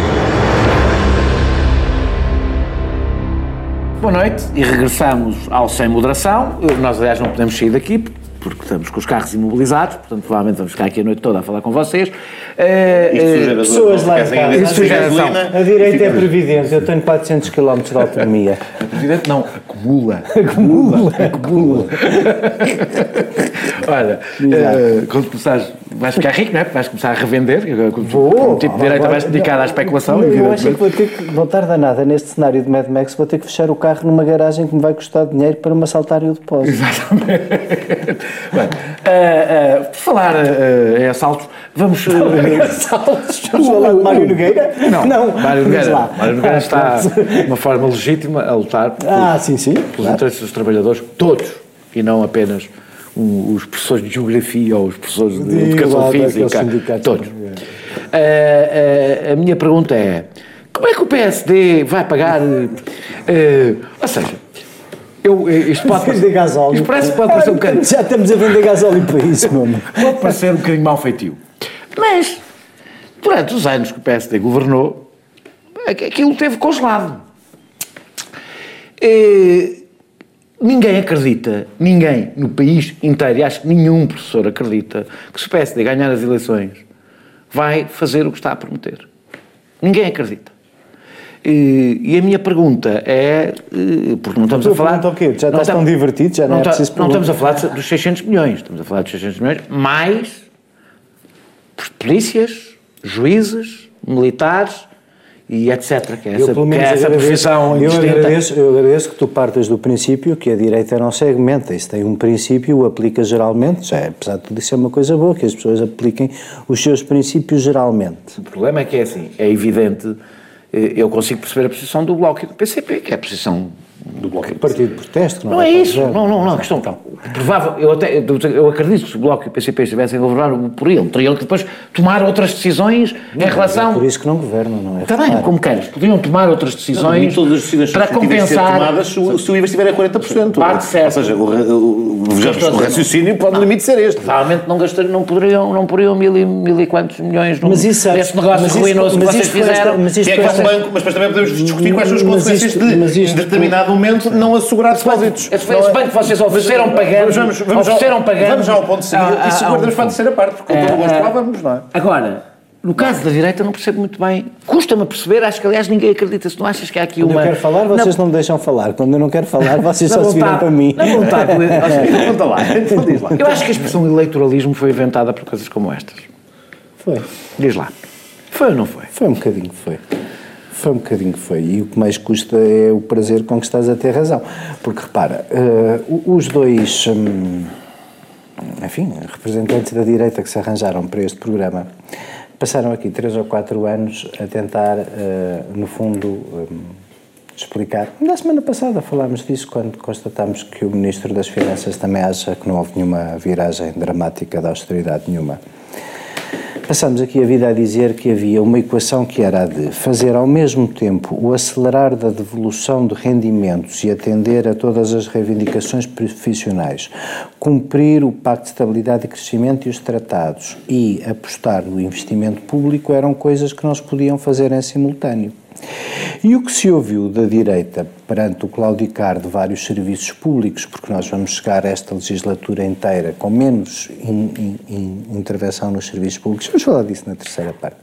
Boa noite e regressamos ao Sem Moderação. Nós, aliás, não podemos sair daqui porque estamos com os carros imobilizados, portanto, provavelmente vamos ficar aqui a noite toda a falar com vocês. Uh, pessoas lá em casa. Isso a direita é previdente, eu tenho 400 km de autonomia. previdente não, acumula. Acumula. Acumula. Olha, uh, quando começares, vais ficar rico, não é? Vais começar a revender, vou, um tipo de direita vais dedicado à especulação. Eu, eu acho que vou ter que, não tarda nada neste cenário de Mad Max, vou ter que fechar o carro numa garagem que me vai custar dinheiro para me assaltarem o depósito. Exatamente. Bem, uh, uh, por falar uh, em assaltos, vamos. Uh, assaltos? Vamos falar de Mário Nogueira? Não, não. Mário Nogueira. Mário Nogueira está de uma forma legítima a lutar por, ah, sim, sim, pelos claro. interesses dos trabalhadores, todos, e não apenas um, os professores de geografia ou os professores de, de educação física, todos. a minha pergunta é: como é que o PSD vai pagar? ou seja, eu, eh, isto pode vender gasóleo. Isto parece que pode parecer um bocadinho. Já estamos a vender gasóleo para isso, meu irmão. Pode parecer um bocadinho mau feitio. Mas, durante os anos que o PSD governou, aquilo teve congelado. E, ninguém acredita, ninguém no país inteiro, e acho que nenhum professor acredita, que se o PSD ganhar as eleições vai fazer o que está a prometer. Ninguém acredita. E, e a minha pergunta é, porque não estamos a, falar... o quê? Já estás tão divertido, já não, não é preciso Não estamos a falar dos 600 milhões, estamos a falar dos 600 milhões, mais polícias, juízes, militares, e etc. Que é essa, eu, que é essa profissão eu agradeço, eu agradeço que tu partas do princípio que a direita não segmenta. Isso tem um princípio, o aplica geralmente. Já, é, apesar de tudo isso é uma coisa boa, que as pessoas apliquem os seus princípios geralmente. O problema é que é assim, é evidente, eh, eu consigo perceber a posição do Bloco e do PCP, que é a posição do Bloco do Partido de Protesto. Não, não é, isso, não, não, não, a questão então, provável, eu, até, eu acredito que se o Bloco e o PCP estivessem a governar por ele, teriam que depois tomar outras decisões não, em relação... É por isso que não governam, não é? Está bem, como queres, podiam tomar outras decisões não, todas as decisões para compensar... tomadas se o, se o IVA estiver a 40%. Parte certo. Ou seja, o, o, o, o raciocínio pode no limite ser este. Provavelmente não, gastar, não poderiam, não poderiam mil e, mil e quantos milhões num, mas isso, é- nesse negócio mas ruinoso que vocês fizeram. Mas, que é que um banco, mas depois também podemos discutir quais são as consequências de, em determinado momento, não assegurar depósitos. Esse banco que vocês ofereceram pagando ofereceram pagando. Vamos já ao ponto seguinte. Ah, isso guardamos para a terceira parte, porque com todo o gosto lá vamos, não é? Agora, no caso da direita, não percebo muito bem. Custa-me a perceber, acho que aliás ninguém acredita. Se não achas que há aqui Quando uma. Quando eu quero falar, vocês não, não me deixam falar. Quando eu não quero falar, vocês só se viram para mim. Na vontade. Conta. Diz lá. Eu acho que a expressão eleitoralismo foi inventada por coisas como estas. Foi. Diz lá. Foi ou não foi? Foi um bocadinho, foi. Foi um bocadinho foi. E o que mais custa é o prazer com que estás a ter razão. Porque repara, uh, os dois. Um, enfim, representantes da direita que se arranjaram para este programa passaram aqui três ou quatro anos a tentar, uh, no fundo, um, explicar. Na semana passada falámos disso quando constatámos que o Ministro das Finanças também acha que não houve nenhuma viragem dramática da austeridade nenhuma. Passamos aqui a vida a dizer que havia uma equação que era a de fazer ao mesmo tempo o acelerar da devolução de rendimentos e atender a todas as reivindicações profissionais, cumprir o Pacto de Estabilidade e Crescimento e os tratados e apostar no investimento público eram coisas que não se podiam fazer em simultâneo. E o que se ouviu da direita perante o claudicar de vários serviços públicos, porque nós vamos chegar a esta legislatura inteira com menos in, in, in, intervenção nos serviços públicos, vamos falar disso na terceira parte,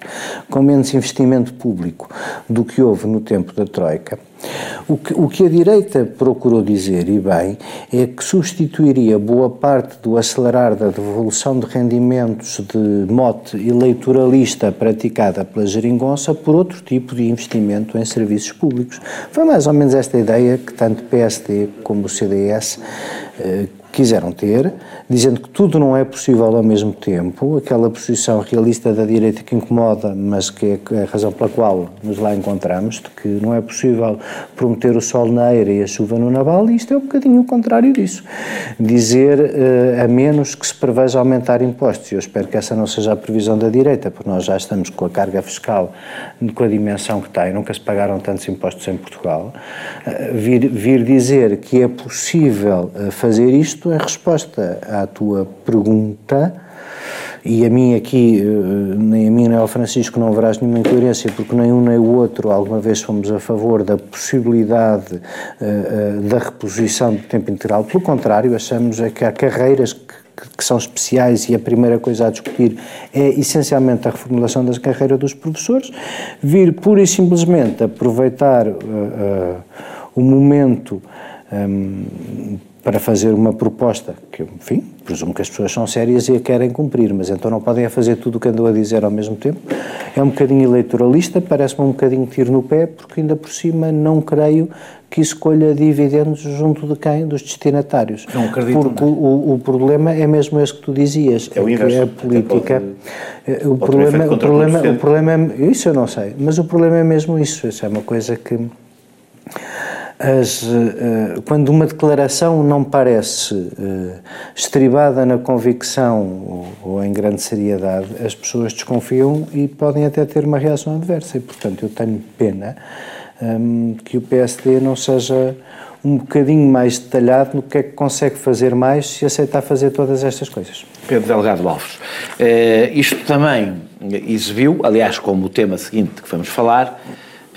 com menos investimento público do que houve no tempo da Troika, o que, o que, a direita procurou dizer, e bem, é que substituiria boa parte do acelerar da devolução de rendimentos de mote eleitoralista praticada pela geringonça por outro tipo de investimento em serviços públicos. Foi mais ou menos esta ideia que tanto PSD como o CDS eh, quiseram ter, dizendo que tudo não é possível ao mesmo tempo, aquela posição realista da direita que incomoda, mas que é a razão pela qual nos lá encontramos, de que não é possível prometer o sol na eira e a chuva no naval, e isto é um bocadinho o contrário disso. Dizer, uh, a menos que se preveja aumentar impostos, eu espero que essa não seja a previsão da direita, porque nós já estamos com a carga fiscal com a dimensão que tem, nunca se pagaram tantos impostos em Portugal, uh, vir, vir dizer que é possível uh, fazer isto em resposta à tua pergunta, e a mim aqui, eh, nem a mim nem ao Francisco não haverás nenhuma incoerência, porque nem um nem o outro alguma vez fomos a favor da possibilidade uh, uh, da reposição do tempo integral. Pelo contrário, achamos é que há carreiras que, que são especiais e a primeira coisa a discutir é essencialmente a reformulação da carreira dos professores. Vir pura e simplesmente aproveitar uh, o momento um, para fazer uma proposta que, enfim, presumo que as pessoas são sérias e a querem cumprir, mas então não podem fazer tudo o que andou a dizer ao mesmo tempo. É um bocadinho eleitoralista, parece-me um bocadinho tiro no pé, porque ainda por cima não creio que escolha dividendos junto de quem? Dos destinatários. Não acredito. Porque não. O, o, problema é mesmo esse que tu dizias. É o inverso. É a política. Pode, o, problema, o, problema, o problema é. Isso eu não sei, mas o problema é mesmo isso. Isso é uma coisa que as, uh, quando uma declaração não parece uh, estribada na convicção ou, ou, em grande seriedade, as pessoas desconfiam e podem até ter uma reação adversa. E, portanto, eu tenho pena um, que o PSD não seja um bocadinho mais detalhado no que é que consegue fazer mais se aceitar fazer todas estas coisas. Pedro Delgado Alves, uh, isto também exibiu, aliás, como o tema seguinte que vamos falar,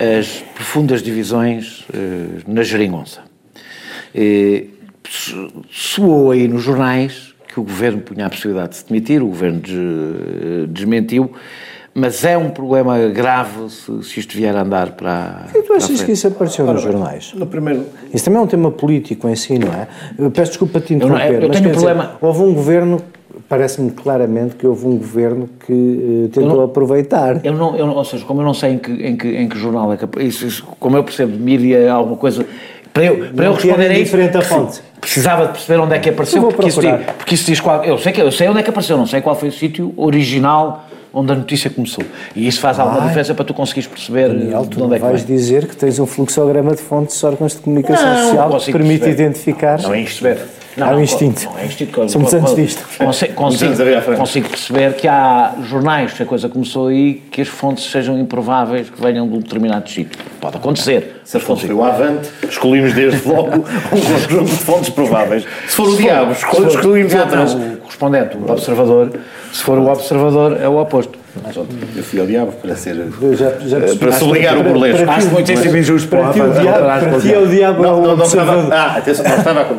as profundas divisões eh, na geringonça. Eh, soou aí nos jornais que o governo punha a possibilidade de se demitir, o governo des, desmentiu, mas é um problema grave se, se isto vier a andar para. E tu achas que isso apareceu nos jornais? No primeiro. Isso também é um tema político em si, não é? Eu peço desculpa te interromper, eu, não, eu, eu mas tenho um problema. Dizer, houve um governo parece-me claramente que houve um governo que uh, tentou não, aproveitar. Eu não, eu, ou seja, como eu não sei em que, em que, em que jornal é que. Isso, isso, como eu percebo de mídia, alguma coisa. Para eu, para eu responder a isso. diferente a fonte. Precisava de perceber onde é que apareceu, porque isso, diz, porque isso diz qual. Eu sei, que, eu sei onde é que apareceu, não sei qual foi o sítio original onde a notícia começou. E isso faz alguma diferença para tu conseguires perceber Daniel, tu de onde é que vais vem. dizer que tens um fluxograma de fontes de órgãos de comunicação não, social que permite perceber. identificar. Não é perceber. Não, há um instinto. Não é instinto. Somos antes disto. Consigo, consigo, consigo, perceber que há jornais, que a coisa começou aí, que as fontes sejam improváveis, que venham de um determinado sítio. Pode acontecer. Se a fonte foi o Avante, escolhimos desde logo um conjunto de fontes prováveis. Se for o diabo, escolhemos outras. O correspondente, o observador, se for o observador, é o oposto. Eu fui ao diabo para ser. Já, já eh, para sublinhar o burlesco. Acho muito isso injusto para ti. Para ti é o diabo. Não, não, não estava. Ah, atenção, não estava com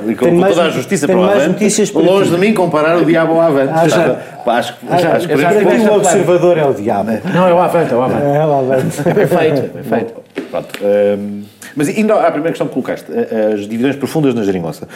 toda a justiça para o Avante. Longe de mim comparar o diabo ao Avante. Ah, já. Acho que para ti o observador é o diabo. Não, é o Avante, é o Avante. É o Avante. Bem feito, bem feito. Pronto. Ehm, mas indo à primeira questão que colocaste, as divisões profundas na geringonça.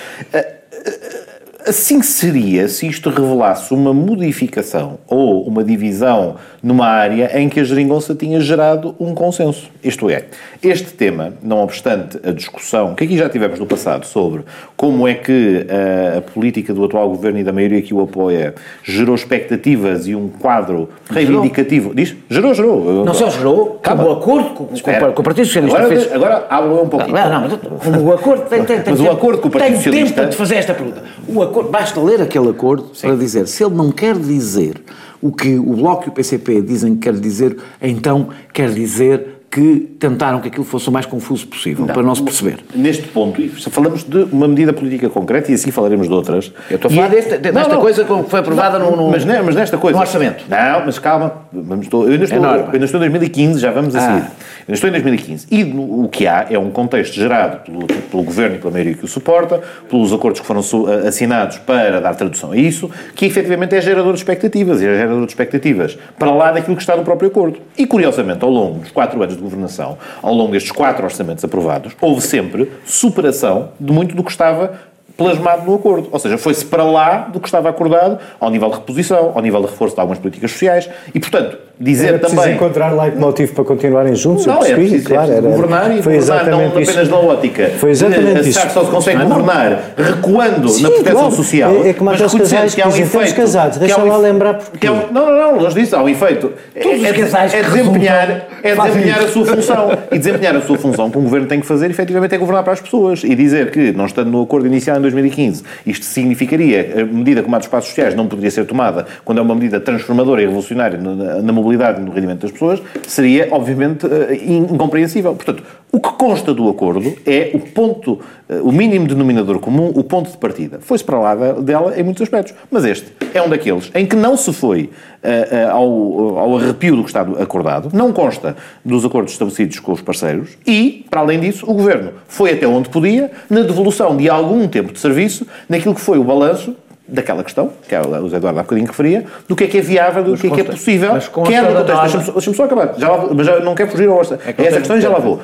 Assim seria se isto revelasse uma modificação ou uma divisão numa área em que a geringonça tinha gerado um consenso. Isto é, este tema, não obstante a discussão que aqui já tivemos no passado sobre como é que a, a política do atual governo e da maioria que o apoia gerou expectativas e um quadro reivindicativo. Diz? Gerou, gerou. Não só gerou, cabe o acordo com, com, com, o Partido Socialista. Agora, fez... agora abro um pouquinho. Não, não, mas o acordo tem, tem, tem Mas o acordo com o Partido Socialista. Tem tempo de fazer esta pergunta. O acordo acordo, basta ler aquele acordo Sim. para dizer, se ele não quer dizer o que o Bloco e o PCP dizem que quer dizer, então quer dizer que tentaram que aquilo fosse o mais confuso possível, não, para não se perceber. Neste ponto, falamos de uma medida política concreta e assim falaremos de outras. Eu estou a falar desta, desta não, não, coisa que foi aprovada no, no, mas, não, mas nesta coisa. No orçamento. Não, mas calma, vamos, eu, ainda estou, eu ainda estou em 2015, já vamos a ah. seguir. Estou em 2015. E o que há é um contexto gerado pelo, pelo governo e pela maioria que o suporta, pelos acordos que foram assinados para dar tradução a isso, que efetivamente é gerador de expectativas, e é gerador de expectativas para lá daquilo que está no próprio acordo. E curiosamente, ao longo dos quatro anos de governação, ao longo destes quatro orçamentos aprovados, houve sempre superação de muito do que estava plasmado no acordo. Ou seja, foi-se para lá do que estava acordado, ao nível de reposição, ao nível de reforço de algumas políticas sociais, e, portanto, dizer era também... encontrar leitmotiv para continuarem juntos, não, eu percebi, é preciso, claro, era, governar e foi governar não apenas isso. na ótica. Foi exatamente isso. só se consegue governar recuando Sim, na proteção claro. social, é, é como mas casais que há um efeito... casados, deixa lá lembrar porque... Um, não, não, não, longe disso, há um efeito. Todos é, os casais é, desempenhar, é desempenhar a sua função. E desempenhar a sua função que um governo tem que fazer, efetivamente, é governar para as pessoas. E dizer que, não estando no acordo inicial em 2015, isto significaria, a medida como a dos passos sociais não poderia ser tomada quando é uma medida transformadora e revolucionária na, na mobilidade e no rendimento das pessoas, seria, obviamente, eh, incompreensível. Portanto, o que consta do acordo é o ponto, eh, o mínimo denominador comum, o ponto de partida. Foi-se para lá dela em muitos aspectos. Mas este é um daqueles em que não se foi uh, ao, ao arrepio do que está acordado, não consta dos acordos estabelecidos com os parceiros e, para além disso, o Governo foi até onde podia na devolução de algum tempo de serviço naquilo que foi o balanço daquela questão, que é o Zé Eduardo há bocadinho referia, do que é que é viável, do que é que é possível, quer no contexto, deixa-me deixa só acabar, já lá, mas já não quero fugir ao orçamento, é, é essa questão já lá vou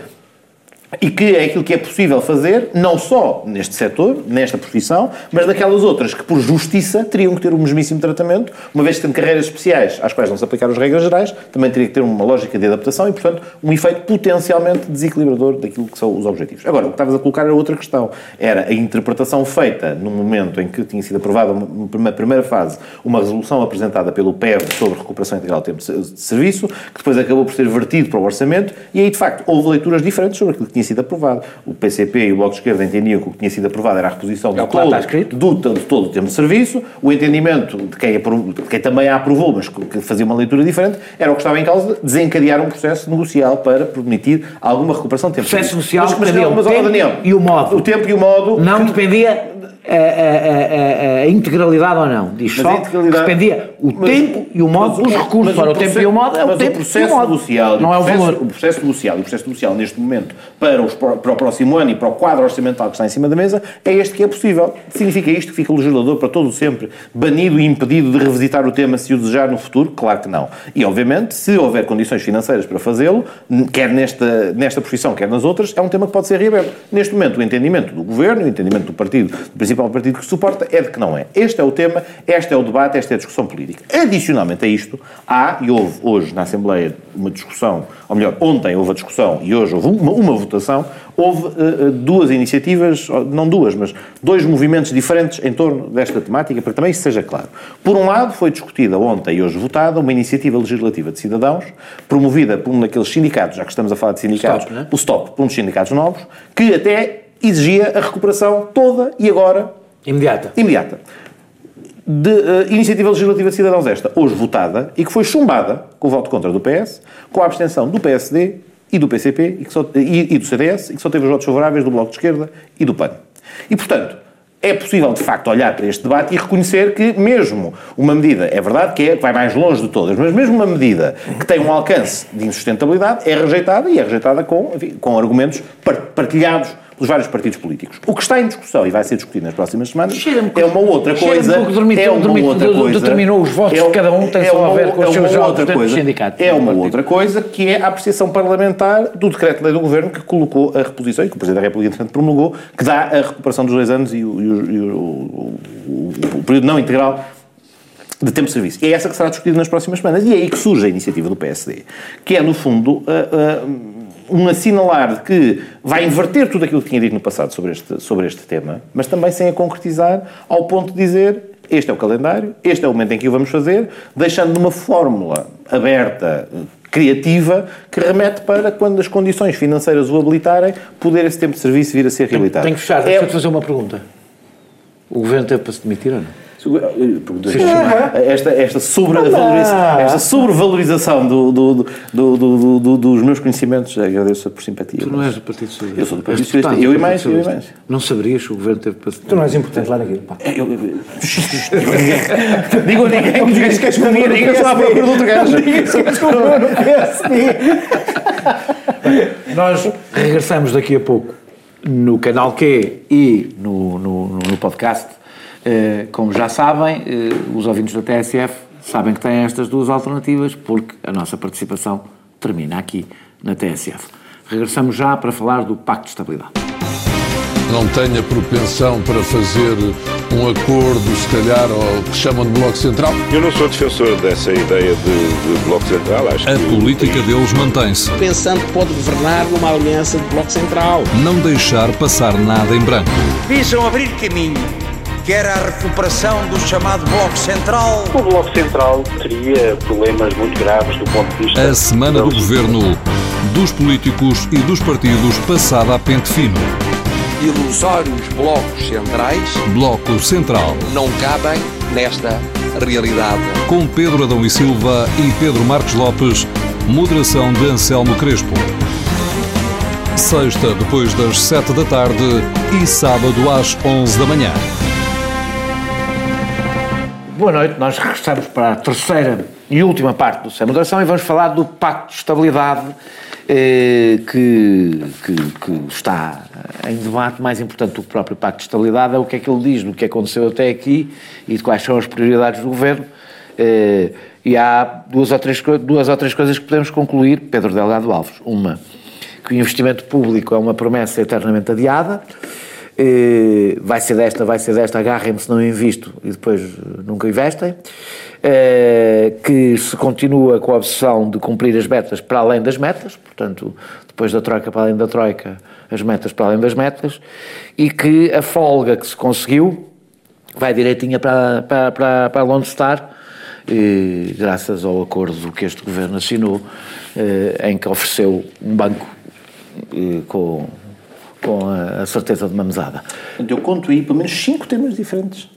e que é aquilo que é possível fazer, não só neste setor, nesta profissão, mas daquelas outras que, por justiça, teriam que ter o mesmíssimo tratamento, uma vez que tendo carreiras especiais às quais não se aplicaram as regras gerais, também teria que ter uma lógica de adaptação e, portanto, um efeito potencialmente desequilibrador daquilo que são os objetivos. Agora, o que estavas a colocar era outra questão. Era a interpretação feita no momento em que tinha sido aprovada, uma primeira fase, uma resolução apresentada pelo PEV sobre recuperação integral do tempo de serviço, que depois acabou por ser vertido para o orçamento, e aí, de facto, houve leituras diferentes sobre aquilo que tinha tinha sido aprovado. O PCP e o Bloco de Esquerda entendiam que o que tinha sido aprovado era a reposição é de, todo, do, de todo o tempo de serviço. O entendimento de quem, de quem também a aprovou, mas que fazia uma leitura diferente, era o que estava em causa desencadear um processo negocial para permitir alguma recuperação de tempo. Processo negocial mas, mas, mas, mas, tempo Daniel, e o modo. O tempo e o modo... Não que, dependia a, a, a, integralidade ou não. Diz só que dependia o mas, tempo e o modo dos recursos. Ora, o, tempo e o modo é o tempo o processo. Social, não é o valor. O processo negocial e o processo negocial neste momento para, os, para o próximo ano e para o quadro orçamental que está em cima da mesa é este que é possível. Significa isto que fica o legislador para todo sempre banido e impedido de revisitar o tema se o desejar no futuro? Claro que não. E, obviamente, se houver condições financeiras para fazê-lo, quer nesta, nesta profissão, quer nas outras, é um tema que pode ser reaberto. Neste momento, o entendimento do Governo, o entendimento do partido, do principal partido que suporta, é de que não é. Este é o tema, este é o debate, esta é a discussão política. Adicionalmente a isto, há, e houve hoje na Assembleia uma discussão, ou melhor, ontem houve a discussão e hoje houve uma, uma votação, houve uh, duas iniciativas, não duas, mas dois movimentos diferentes em torno desta temática, para que também isso seja claro. Por um lado, foi discutida ontem e hoje votada uma iniciativa legislativa de cidadãos, promovida por um daqueles sindicatos, já que estamos a falar de sindicatos, Stop, né? o STOP, por um dos sindicatos novos, que até exigia a recuperação toda e agora... Imediata. Imediata. De uh, iniciativa legislativa de cidadãos esta, hoje votada, e que foi chumbada com o voto contra do PS, com a abstenção do PSD e do PCP e, só, e, e do CDS, e que só teve os votos favoráveis do Bloco de Esquerda e do PAN. E, portanto, é possível, de facto, olhar para este debate e reconhecer que, mesmo uma medida, é verdade que é, vai mais longe de todas, mas mesmo uma medida que tem um alcance de insustentabilidade é rejeitada e é rejeitada com, enfim, com argumentos partilhados pelos vários partidos políticos. O que está em discussão e vai ser discutido nas próximas semanas é uma outra coisa. É uma outra coisa. Determinou os votos é, de cada um, tem é só a ver com é os seus outra coisa, sindicatos. É uma outra coisa que é a apreciação parlamentar do decreto-lei do Governo que colocou a reposição, e que o Presidente da República, entretanto, promulgou, que dá a recuperação dos dois anos e o, e e período não integral de tempo de serviço. É essa que será discutida nas próximas semanas. E é aí que surge a iniciativa do PSD, que é, no fundo, um assinalar de que vai inverter tudo aquilo que tinha dito no passado sobre este, sobre este tema, mas também sem a concretizar ao ponto de dizer este é o calendário, este é o momento em que o vamos fazer, deixando uma fórmula aberta, criativa, que remete para, quando as condições financeiras o habilitarem, poder esse tempo de serviço vir a ser reabilitado. Tenho que fechar, deixa-te é... fazer uma pergunta. O governo teve para se demitir ou não? Esta, esta, sobrevalorização, esta sobrevalorização do, do, do, do, dos meus conhecimentos, agradeço por simpatia. Tu não és do Partido Socialista. Eu sou do Partido Socialista. Eu e mais, eu e mais. Não saberias que o governo teve para. Tu não és importante lá naquilo. Digo a ninguém. Digas que és comigo. Diga só à procura do outro gajo. Digas que és comigo no Nós regressamos daqui a pouco no canal Q e no, no, no podcast como já sabem, eh, os ouvintes da TSF sabem que têm estas duas alternativas porque a nossa participação termina aqui na TSF. Regressamos já para falar do Pacto de Estabilidade. Não tenha propensão para fazer um acordo, se calhar, ao que chamam de Bloco Central? Eu não sou defensor dessa ideia de, de Bloco Central. Acho a que política deles mantém-se. Pensando que pode governar numa aliança de Bloco Central. Não deixar passar nada em branco. Visam abrir caminho quer a recuperação do chamado Bloco Central. O Bloco Central teria problemas muito graves do ponto de vista. A semana do governo, dos políticos e dos partidos passada a pente fino. Ilusórios blocos centrais. Bloco Central. Não cabem nesta realidade. Com Pedro Adão e Silva e Pedro Marcos Lopes, moderação de Anselmo Crespo. Sexta, depois das sete da tarde e sábado às onze da manhã. Boa noite, nós regressamos para a terceira e última parte do Sem Moderação e vamos falar do Pacto de Estabilidade eh, que, que, que, está em debate. Mais importante do próprio Pacto de Estabilidade é o que é que ele diz do que aconteceu até aqui e de quais são as prioridades do Governo. Eh, e há duas ou, três, duas ou três coisas que podemos concluir, Pedro Delgado Alves. Uma, que o investimento público é uma promessa eternamente adiada vai ser desta, vai ser desta, agarrem-me se não invisto e depois nunca investem, eh, que se continua com a obsessão de cumprir as metas para além das metas, portanto, depois da troika para além da troika, as metas para além das metas, e que a folga que se conseguiu vai direitinha para, para, para, para Lone graças ao acordo que este governo assinou, eh, em que ofereceu um banco com com a, certeza de uma mesada. Eu conto aí pelo menos cinco temas diferentes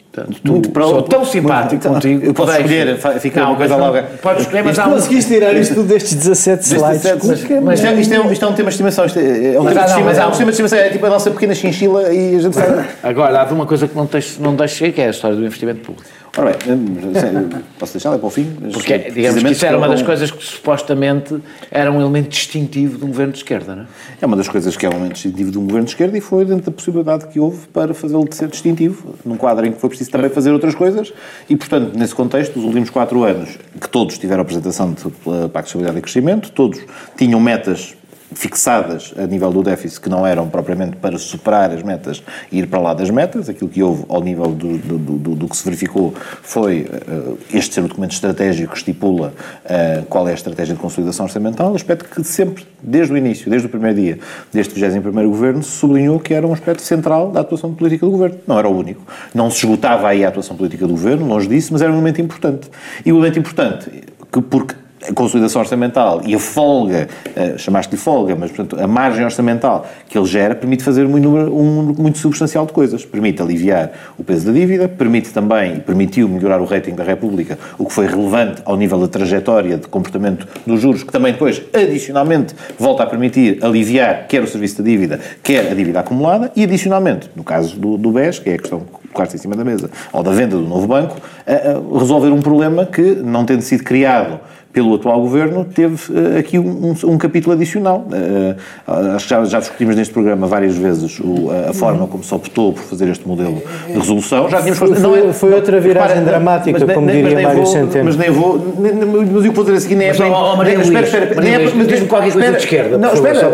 Tu, muito para sou tão simpático muito, contigo. Eu posso escolher, fica não, uma coisa logo. Podes escolher, mas há um... Conseguiste tirar isto destes 17 slides. 17, mas, mas isto, é, isto, é, isto é um tema de estimação. Isto é, é um tema de estimação. É um tema de estimação. É tipo a nossa pequena chinchila e a gente sabe. Agora, há de uma coisa que não deixo, não deixo que é a história do investimento público. Ora bem, posso deixá-la para o fim? Porque, digamos que isso era uma das coisas que supostamente era um elemento distintivo de um governo de esquerda, não é? É uma das coisas que é um elemento distintivo de um governo de esquerda e foi dentro da possibilidade que houve para fazê-lo de ser distintivo, num quadro em que foi preciso também fazer outras coisas e, portanto, nesse contexto, os últimos quatro anos, que todos tiveram apresentação de Pacto de Estabilidade e Crescimento, todos tinham metas fixadas a nível do déficit que não eram propriamente para superar as metas e ir para lá das metas. Aquilo que houve ao nível do, do, do, do que se verificou foi uh, este ser o documento estratégico que estipula uh, qual é a estratégia de consolidação orçamental, aspecto que sempre, desde o início, desde o primeiro dia deste 21º Governo, se sublinhou que era um aspecto central da atuação política do Governo. Não era o único. Não se esgotava aí a atuação política do Governo, longe disso, mas era um elemento importante. E o elemento importante, que porque a consolidação orçamental e a folga, uh, chamaste-lhe folga, mas portanto, a margem orçamental que ele gera permite fazer um número um, muito substancial de coisas. Permite aliviar o peso da dívida, permite também, permitiu melhorar o rating da República, o que foi relevante ao nível da trajetória de comportamento dos juros, que também depois, adicionalmente, volta a permitir aliviar quer o serviço da dívida, quer a dívida acumulada, e adicionalmente, no caso do, do BES, que é a questão que colocaste em cima da mesa, ou da venda do novo banco, uh, uh, resolver um problema que, não tendo sido criado pelo atual governo, teve uh, aqui um, um, capítulo adicional. Uh, acho que já, já, discutimos neste programa várias vezes o, a, a, forma como se optou por fazer este modelo de resolução. Já tínhamos foi, não é, foi outra viragem repara, dramática, mas, como nem, diria Mário Centeno. Mas nem vou. Nem, mas eu vou dizer assim, nem é mas, bem. Oh, Maria Luís, espera, espera, Maria Luís, mas diz-me qualquer coisa de esquerda. Não, espera,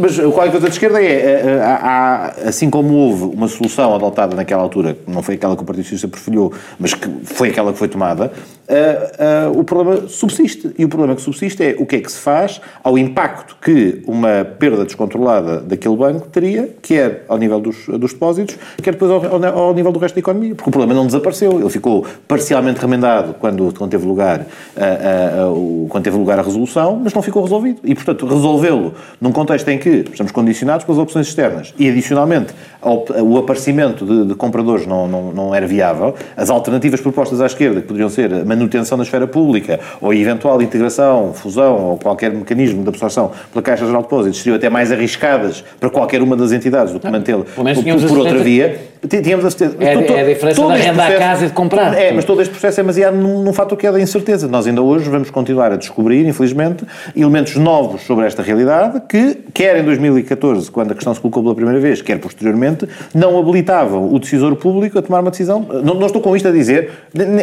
mas qualquer coisa de esquerda é. Há, assim como houve uma solução adotada naquela altura, não foi aquela que o Partido Socialista prefolhou, mas que foi aquela que foi tomada, uh, uh, o problema subsiste. E o problema que subsiste é o que é que se faz ao impacto que uma perda descontrolada daquele banco teria, quer ao nível dos, dos depósitos, quer depois ao, ao, ao, nível do resto da economia. Porque o problema não desapareceu. Ele ficou parcialmente remendado quando, quando, teve, lugar, uh, quando teve lugar a resolução, mas não ficou resolvido. E, portanto, resolvê-lo num contexto em que estamos condicionados pelas opções externas e, adicionalmente, o aparecimento de, de compradores não, não, não era viável, as alternativas propostas à esquerda, que poderiam ser manutenção da esfera pública ou eventual integração, fusão ou qualquer mecanismo de absorção pela Caixa Geral de Depósitos seriam até mais arriscadas para qualquer uma das entidades do que mantê-la por, por outra via. Tínhamos a certeza. É, todo, é a diferença renda processo, à casa e de comprar. É, mas todo este processo é baseado num, num fator que é da incerteza. Nós ainda hoje vamos continuar a descobrir, infelizmente, elementos novos sobre esta realidade que, quer em 2014, quando a questão se colocou pela primeira vez, quer posteriormente, não habilitavam o decisor público a tomar uma decisão. Não, não estou com isto a dizer,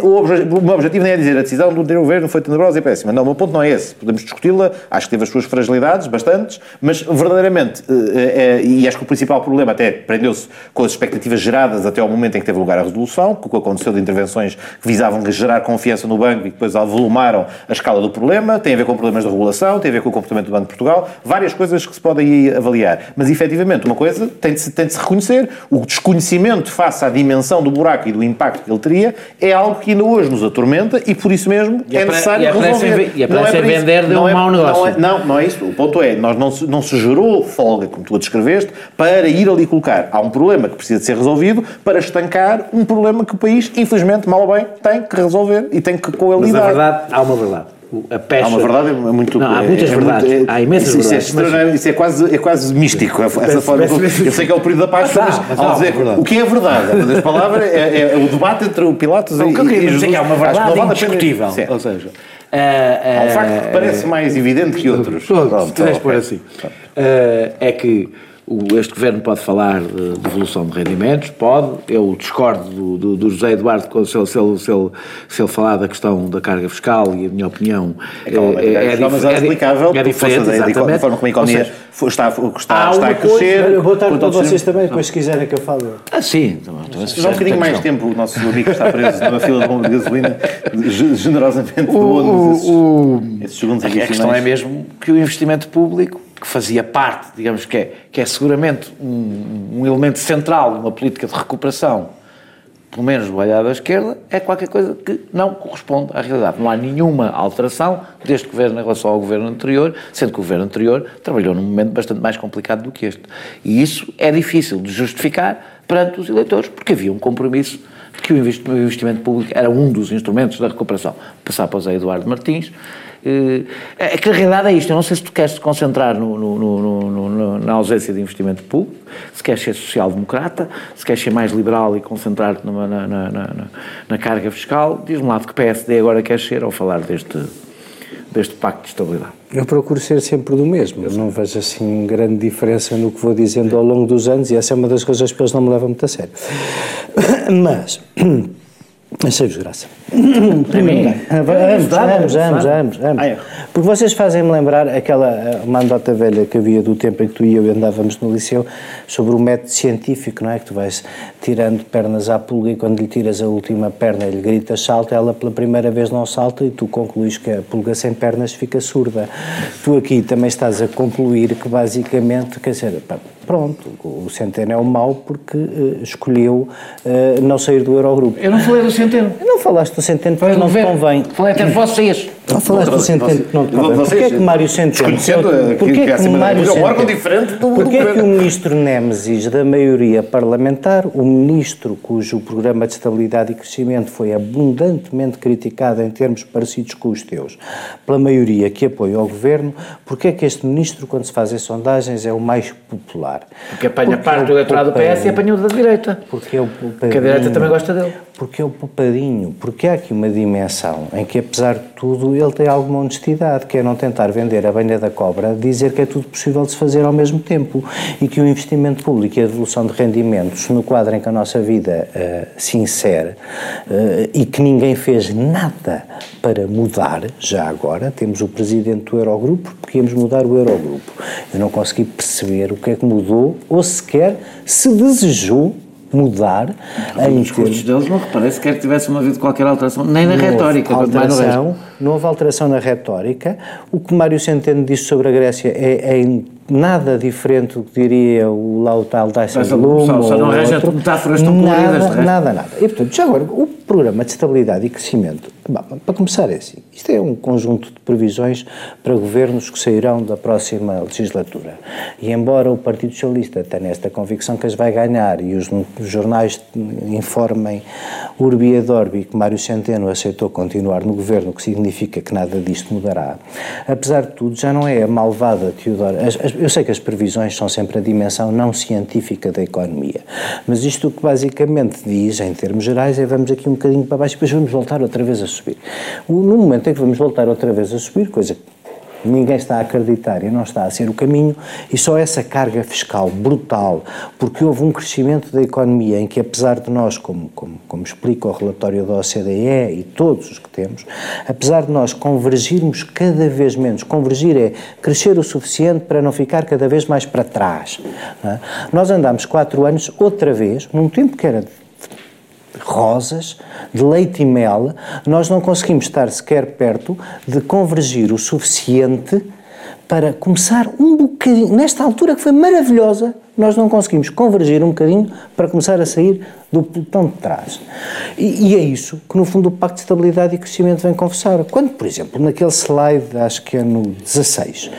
o, o meu objetivo nem é dizer a decisão do anterior governo foi tenebrosa e péssima. Não, o meu ponto não é esse. Podemos discuti-la, acho que teve as suas fragilidades, bastantes, mas verdadeiramente, é, e acho que o principal problema até prendeu-se com as expectativas geradas até ao momento em que teve lugar a resolução, com o que aconteceu de intervenções que visavam gerar confiança no banco e depois avolumaram a escala do problema, tem a ver com problemas de regulação, tem a ver com o comportamento do Banco de Portugal, várias coisas que se podem avaliar. Mas, efetivamente, uma coisa tem de se, tem de se reconhecer, o desconhecimento face à dimensão do buraco e do impacto que ele teria é algo que ainda hoje nos atormenta e, por isso mesmo, e é necessário resolver. E a não é vender deu não um é, mau negócio. Não, é, não, não é isso. O ponto é, nós não se, não se gerou folga, como tu a descreveste, para ir ali colocar. Há um problema que precisa de ser resolvido para estancar um problema que o país, infelizmente, mal ou bem, tem que resolver e tem que com ele lidar. Mas a verdade, há uma verdade a pesca. Há uma verdade é muito. Não, há muitas é, verdades. É, há imensas isso, verdades. Isso é, mas... isso é, quase, é quase místico, essa parece, forma. Parece, eu sei que é o período da Páscoa, mas, mas ao dizer o que é verdade, uma das palavras é, é, o debate entre o Pilatos não, e, o que eu queria dizer é há uma verdade indiscutível. Ou seja, uh, uh, há um facto que parece mais evidente que outros. Se quiseres pôr assim. Uh, é que este governo pode falar de devolução de rendimentos, pode. Eu discordo do, do, do José Eduardo se ele, se, ele, se, ele, se ele falar da questão da carga fiscal e a minha opinião é, é, é, é, mas é explicável é diferente, exatamente. da forma como a economia seja, está, está, está a crescer. vou estar para vocês também, depois se quiserem que eu fale. Ah, sim. Se um bocadinho mais tempo, o nosso amigo está preso numa fila de bomba de gasolina, generosamente doou-nos esses segundos A questão é mesmo que o investimento público que fazia parte, digamos que é, que é seguramente um, um elemento central de uma política de recuperação, pelo menos do olhar da esquerda, é qualquer coisa que não corresponde à realidade. Não há nenhuma alteração deste governo em relação ao governo anterior, sendo que o governo anterior trabalhou num momento bastante mais complicado do que este. E isso é difícil de justificar perante os eleitores, porque havia um compromisso de que o investimento público era um dos instrumentos da recuperação. Passar para o Zé Eduardo Martins, é que a realidade é isto. Eu não sei se tu queres te concentrar no, no, no, na ausência de investimento público, se queres ser social-democrata, se queres ser mais liberal e concentrar-te na, na, na, na, carga fiscal. Diz-me lá de que PSD agora queres ser ao falar deste, deste pacto de estabilidade. Eu procuro ser sempre do mesmo. Eu não vejo assim grande diferença no que vou dizendo ao longo dos anos e essa é uma das coisas que eles não me levam muito a sério. Mas. Achei-vos graça. Primeiro, vamos, vamos, vamos, vamos. Porque vocês fazem-me lembrar aquela uma andota velha que havia do tempo em que tu e eu andávamos no liceu sobre o método científico, não é? Que tu vais tirando pernas à pulga e quando lhe tiras a última perna e lhe gritas salta, ela pela primeira vez não salta e tu concluís que a pulga sem pernas fica surda. Tu aqui também estás a concluir que basicamente, quer dizer, pronto, o Centeno é o mau porque uh, escolheu uh, não sair do Eurogrupo. Eu não falei do Centeno. Não falaste do Centeno porque não te convém. Falei até de vocês. Não falaste do Centeno que não te convém. Porquê é que Mário Centeno... Porquê é que Mário Centeno... órgão diferente do Porquê é que o ministro Nemesis da maioria parlamentar, o ministro cujo programa de estabilidade e crescimento foi abundantemente criticado em termos parecidos com os teus, pela maioria que apoia o governo, porquê é que este ministro, quando se fazem sondagens, é o mais popular? Porque apanha porque parte do eleitorado do PS e apanha o da direita. Porque é o Porque a direita também gosta dele. Porque é o poupadinho. Porque há aqui uma dimensão em que, apesar de tudo, ele tem alguma honestidade, que é não tentar vender a banha da cobra, dizer que é tudo possível de se fazer ao mesmo tempo e que o investimento público e a devolução de rendimentos, no quadro em que a nossa vida uh, se insere uh, e que ninguém fez nada para mudar, já agora, temos o presidente do Eurogrupo, porque íamos mudar o Eurogrupo. Eu não consegui perceber o que é que mudou ou sequer se desejou mudar em Os discursos deles não reparei sequer que tivesse uma havido qualquer alteração, nem na retórica, alteração, não houve alteração na retórica. O que Mário Centeno disse sobre a Grécia é, é nada diferente do que diria o Lautal Dijsselbloem ou só não arranja metáforas tão nada, nada, nada. E, portanto, já agora, o programa de estabilidade e crescimento, bom, para começar é assim, isto é um conjunto de previsões para governos que sairão da próxima legislatura. E embora o Partido Socialista tenha esta convicção que as vai ganhar e os, jornais informem urbi et orbi que Mário Centeno aceitou continuar no governo, o que significa que nada disto mudará, apesar de tudo, já não é a malvada as, eu sei que as previsões são sempre a dimensão não científica da economia, mas isto o que basicamente diz, em termos gerais, é vamos aqui um bocadinho para baixo e depois vamos voltar outra vez a subir. No momento em que vamos voltar outra vez a subir, coisa que ninguém está a acreditar e não está a ser o caminho, e só essa carga fiscal brutal, porque houve um crescimento da economia em que, apesar de nós, como, como, como explica o relatório da OCDE e todos os que temos, apesar de nós convergirmos cada vez menos, convergir é crescer o suficiente para não ficar cada vez mais para trás. É? Nós andamos quatro anos outra vez, num tempo que era rosas, de leite e mel, nós não conseguimos estar sequer perto de convergir o suficiente para começar um bocadinho, nesta altura que foi maravilhosa, nós não conseguimos convergir um bocadinho para começar a sair do pelotão de trás. E, e, é isso que, no fundo, o Pacto de Estabilidade e Crescimento vem confessar. Quando, por exemplo, naquele slide, acho que é no 16,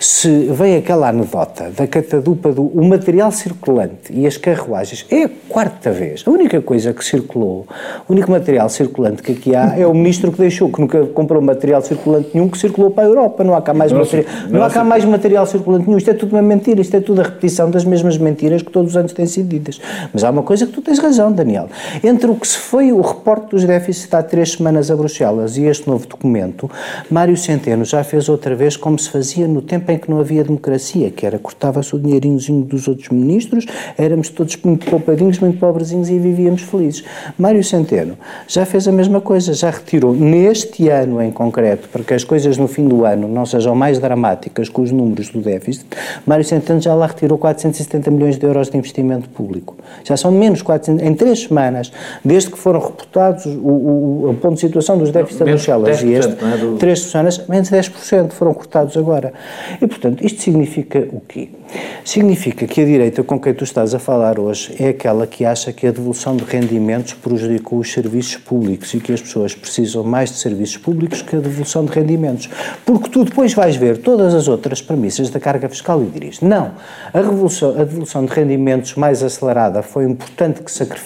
se vem aquela anedota da catadupa do o material circulante e as carruagens, é a quarta vez. A única coisa que circulou, o único material circulante que aqui há é o ministro que deixou, que nunca comprou material circulante nenhum, que circulou para a Europa. Não há cá mais, material, não há cá mais material circulante nenhum. Isto é tudo uma mentira, isto é tudo a repetição das mesmas mentiras que todos os anos têm sido ditas. Mas há uma coisa que tu tens razão, Daniel. Entre o que se foi o reporte dos déficits há três semanas a Bruxelas e este novo documento, Mário Centeno já fez outra vez como se fazia no tempo em que não havia democracia, que era cortava-se o dinheirinhozinho dos outros ministros, éramos todos muito poupadinhos, muito pobrezinhos e vivíamos felizes. Mário Centeno já fez a mesma coisa, já retirou neste ano em concreto, para que as coisas no fim do ano não sejam mais dramáticas com os números do déficit, Mário Centeno já lá retirou 470 milhões de euros de investimento público. Já são menos 400, em três semanas, desde que foram reportados o, o, o ponto de situação dos déficits Bruxelas e este, é do... três semanas, menos 10% foram cortados agora. E, portanto, isto significa o quê? Significa que a direita com quem tu estás a falar hoje é aquela que acha que a devolução de rendimentos prejudicou os serviços públicos e que as pessoas precisam mais de serviços públicos que a devolução de rendimentos. Porque tu depois vais ver todas as outras premissas da carga fiscal e dirige. Não. A, a devolução de rendimentos mais acelerada foi importante que sacrificasse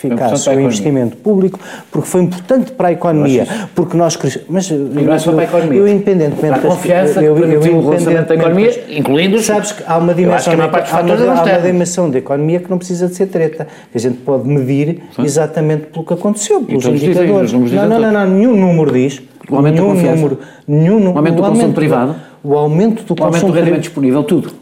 o investimento público, porque foi importante para a economia. Porque nós Mas não é a economia. Eu, independentemente. Para a confiança, eu, eu, eu, eu da economia, incluindo. Sabes que há uma dimensão, de, há uma, há uma dimensão da economia que não precisa de ser treta. A gente pode medir exatamente pelo que aconteceu, pelos indicadores. Não, não, não, não, nenhum número diz. O aumento nenhum da número, nenhum, o aumento do consumo privado. O aumento do o aumento do rendimento disponível, tudo.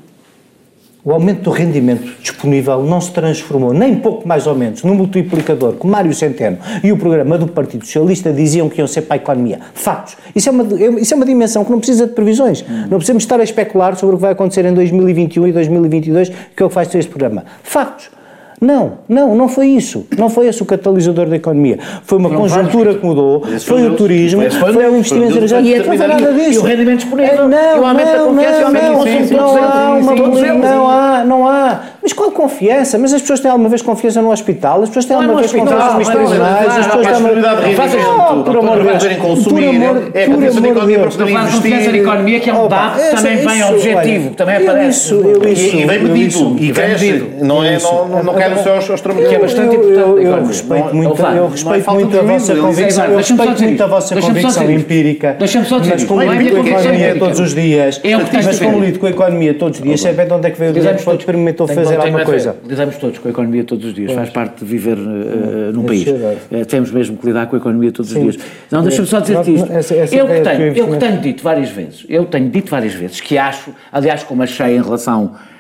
O aumento do rendimento disponível não se transformou, nem pouco mais ou menos, no multiplicador que Mário Centeno e o programa do Partido Socialista diziam que iam ser para a economia. Fatos. Isso é uma, isso é uma dimensão que não precisa de previsões. Não precisamos estar a especular sobre o que vai acontecer em 2021 e 2022, que é o que faz este programa. Factos. Não, não, não foi isso. Não foi esse o catalisador da economia. Foi uma não conjuntura que mudou, foi o turismo, foi, foi o investimento estrangeiro. E não foi nada disso. E o rendimento disponível. Não, e o aumento da confiança e o aumento do consumo. Não há, uma, não há, não há. Mas qual confiança? Mas as pessoas têm alguma vez confiança no hospital? As pessoas têm alguma vez confiança nos tribunais? As pessoas têm alguma vez... Por amor de Deus. consumir, é a confiança da economia para poder investir. confiança na economia que é um dado que também vem objetivo, também aparece. E vem medido. E cresce. Não quer os seus trabalhadores que é bastante eu, importante. Eu, respeito muito, eu respeito muito a vossa convicção, eu respeito muito a vossa convicção empírica, mas como lido com a economia todos os dias, mas como lido com a economia todos os dias, sabe de onde é que veio o dinheiro que experimentou fazer alguma coisa. Lidamos todos com a economia todos os dias, faz parte de viver num país. Temos mesmo que lidar com a economia todos os dias. Não, deixa-me só dizer-te isto. Eu que tenho, eu que tenho dito várias vezes, eu tenho dito várias vezes que acho, aliás, como achei em relação é,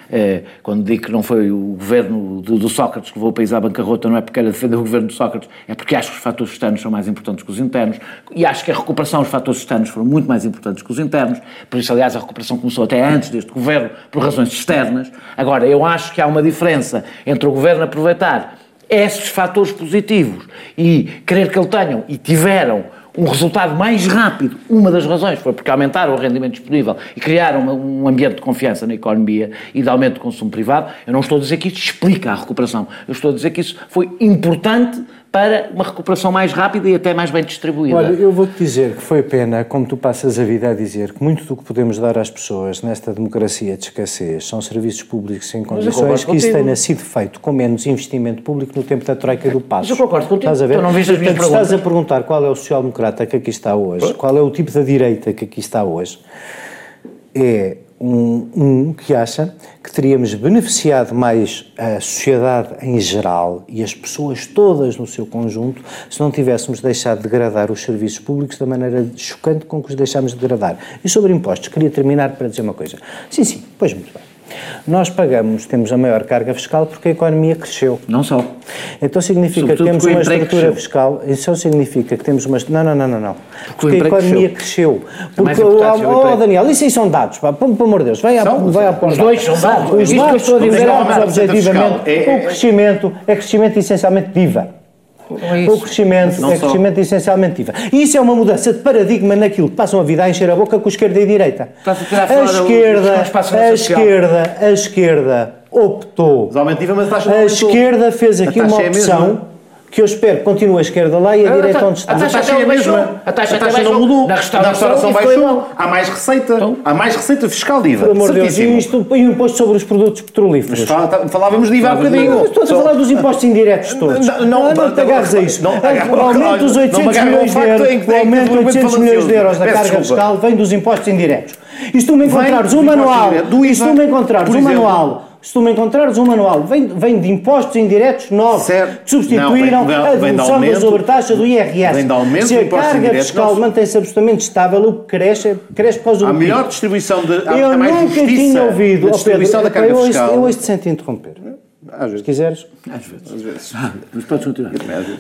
quando digo que não foi o governo do, do, Sócrates que levou o país à bancarrota, não é porque era defender o governo do Sócrates, é porque acho que os fatores externos são mais importantes que os internos e acho que a recuperação, os fatores externos foram muito mais importantes que os internos, por isso, aliás, a recuperação começou até antes deste governo, por razões externas. Agora, eu acho que há uma diferença entre o governo aproveitar esses fatores positivos e querer que ele tenham, e tiveram, um resultado mais rápido. Uma das razões foi porque aumentaram o rendimento disponível e criaram um ambiente de confiança na economia e de aumento do consumo privado. Eu não estou a dizer que isto explica a recuperação, eu estou a dizer que isso foi importante para uma recuperação mais rápida e até mais bem distribuída. Olha, eu vou-te dizer que foi pena, como tu passas a vida a dizer, que muito do que podemos dar às pessoas nesta democracia de escassez são serviços públicos em condições, que isso tenha sido feito com menos investimento público no tempo da Troika e do Passo. Mas eu concordo contigo. Estás a ver? Tu não vês as minhas Portanto, estás a perguntar qual é o social-democrata que aqui está hoje, qual é o tipo da direita que aqui está hoje, é um, um, que acha que teríamos beneficiado mais a sociedade em geral e as pessoas todas no seu conjunto se não tivéssemos deixado de degradar os serviços públicos da maneira chocante com que os deixámos de degradar. E sobre impostos, queria terminar para dizer uma coisa. Sim, sim, pois muito bem. Nós pagamos, temos a maior carga fiscal porque a economia cresceu. Não só. Então significa Sobretudo que temos uma estrutura cresceu. fiscal, isso significa que temos uma... Não, não, não, não, não. Porque, porque a economia cresceu. cresceu. Porque, oh, oh, Daniel, isso aí são dados, pá, pelo amor de Deus, vai, são, a, vai a Os dois são dados. Os dados, estou a dizer, objetivamente, é, o crescimento é crescimento essencialmente de IVA. É o crescimento é crescimento essencialmente IVA. E isso é uma mudança de paradigma naquilo que passam a vida a encher a boca com a esquerda e a direita. A, a esquerda, a esquerda, a esquerda optou. A esquerda fez aqui uma opção que eu espero que continue a esquerda lá e a, a direita onde está. A taxa é a mesma. A taxa, a taxa não mudou. Na restauração, na restauração baixou. Há mais receita. Então, há mais receita fiscal de IVA. Pelo amor de Deus, e isto e o imposto sobre os produtos petrolíferos. Mas falávamos de IVA há bocadinho. Estou a falar dos impostos indiretos todos. Não, não, não te agarres a isso. O aumento dos 800 milhões de euros, o aumento de 800 milhões de euros da carga fiscal vem dos impostos indiretos. E se tu me encontrares um manual, e se tu me encontrares um manual se tu me encontrares um manual, vem, vem de impostos indiretos novos, certo. que substituíram não, a devolução da sobretaxa do IRS. Vem de aumento Se a carga fiscal mantém-se absolutamente estável, o que cresce, cresce por causa do A melhor distribuição de. Eu nunca tinha ouvido. A distribuição Pedro, da carga eu fiscal. Eu hoje te sento interromper. Às vezes. Se quiseres. Às vezes. Às vezes. Mas podes continuar.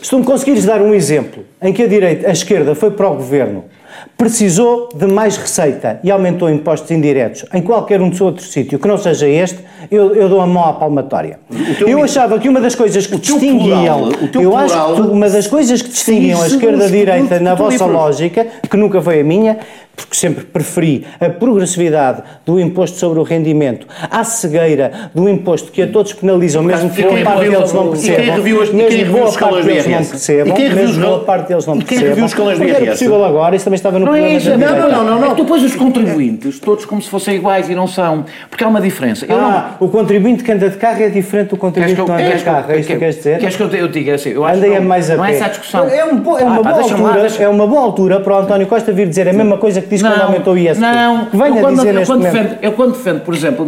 Se tu me conseguires dar um exemplo em que a direita, a esquerda foi para o governo precisou de mais receita e aumentou impostos indiretos em qualquer um dos outros sítios que não seja este, eu, eu dou a mão à palmatória. Eu achava que uma das coisas que distinguiam, plural, eu acho que uma das coisas que distinguiam a esquerda-direita na vossa lógica, que nunca foi a minha, porque sempre preferi a progressividade do imposto sobre o rendimento à cegueira do imposto que a todos penalizam, mesmo que boa parte deles não percebam. Parte deles não percebam. Mesmo boa parte deles não percebam. os escalões do IRS? era possível agora, isso também estava no não é isso, não, não, não, não, não. É tu pões os contribuintes todos como se fossem iguais e não são, porque há uma diferença. Eu ah, não... o contribuinte que anda de carro é diferente do contribuinte que não anda de carro, é isso que queres dizer? Queres que eu diga assim? Eu acho que mais a não é essa a discussão. É uma boa altura para o António Costa vir dizer a mesma coisa que diz não, quando aumentou o ISP. Não, que venha eu quando, dizer eu quando, defendo, eu quando defendo, por exemplo,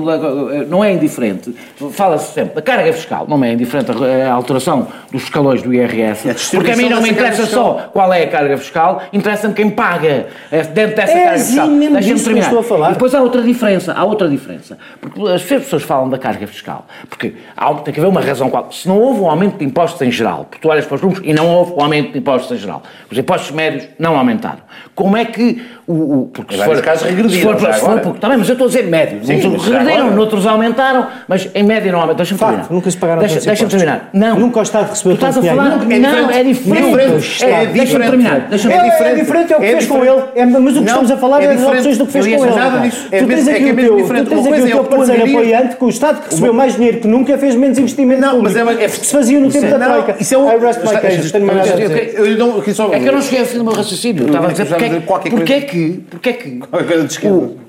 não é indiferente, fala-se sempre da carga fiscal, não é indiferente a, alteração dos escalões do IRS, porque a mim não me interessa só qual é a carga fiscal, interessa-me quem paga é, dentro dessa é carga fiscal. Deixa-me terminar. Estou a falar. E depois há outra diferença, há outra diferença, porque as pessoas falam da carga fiscal, porque há, tem que haver uma razão qual. Se não houve um aumento de impostos em geral, porque tu olhas para os números e não houve um aumento de impostos em geral, os impostos médios não aumentaram. Como é que o, o porque se for, casos regrediram. Se for, se for, porque, também, mas eu estou a dizer médio. Sim, regrediram, noutros aumentaram, mas em média não aumentam. Deixa-me terminar. Nunca se pagaram Deixa, deixa terminar. Não. Nunca o Estado recebeu tu estás a falar, Não, é diferente. É diferente. Deixa-me terminar. É diferente, é o que fez com ele. É, mas o que estamos a falar é das opções do que fez com ele. Nada disso. Tu tens aqui o teu, tu tens aqui o teu parceiro apoiante que o Estado que recebeu mais dinheiro que nunca fez menos investimento não, mas é, se fazia no tempo da Troika. Isso é um... I rest my case. É que eu não cheguei a fim do meu raciocínio. Estava a dizer porque é que... Porque é que...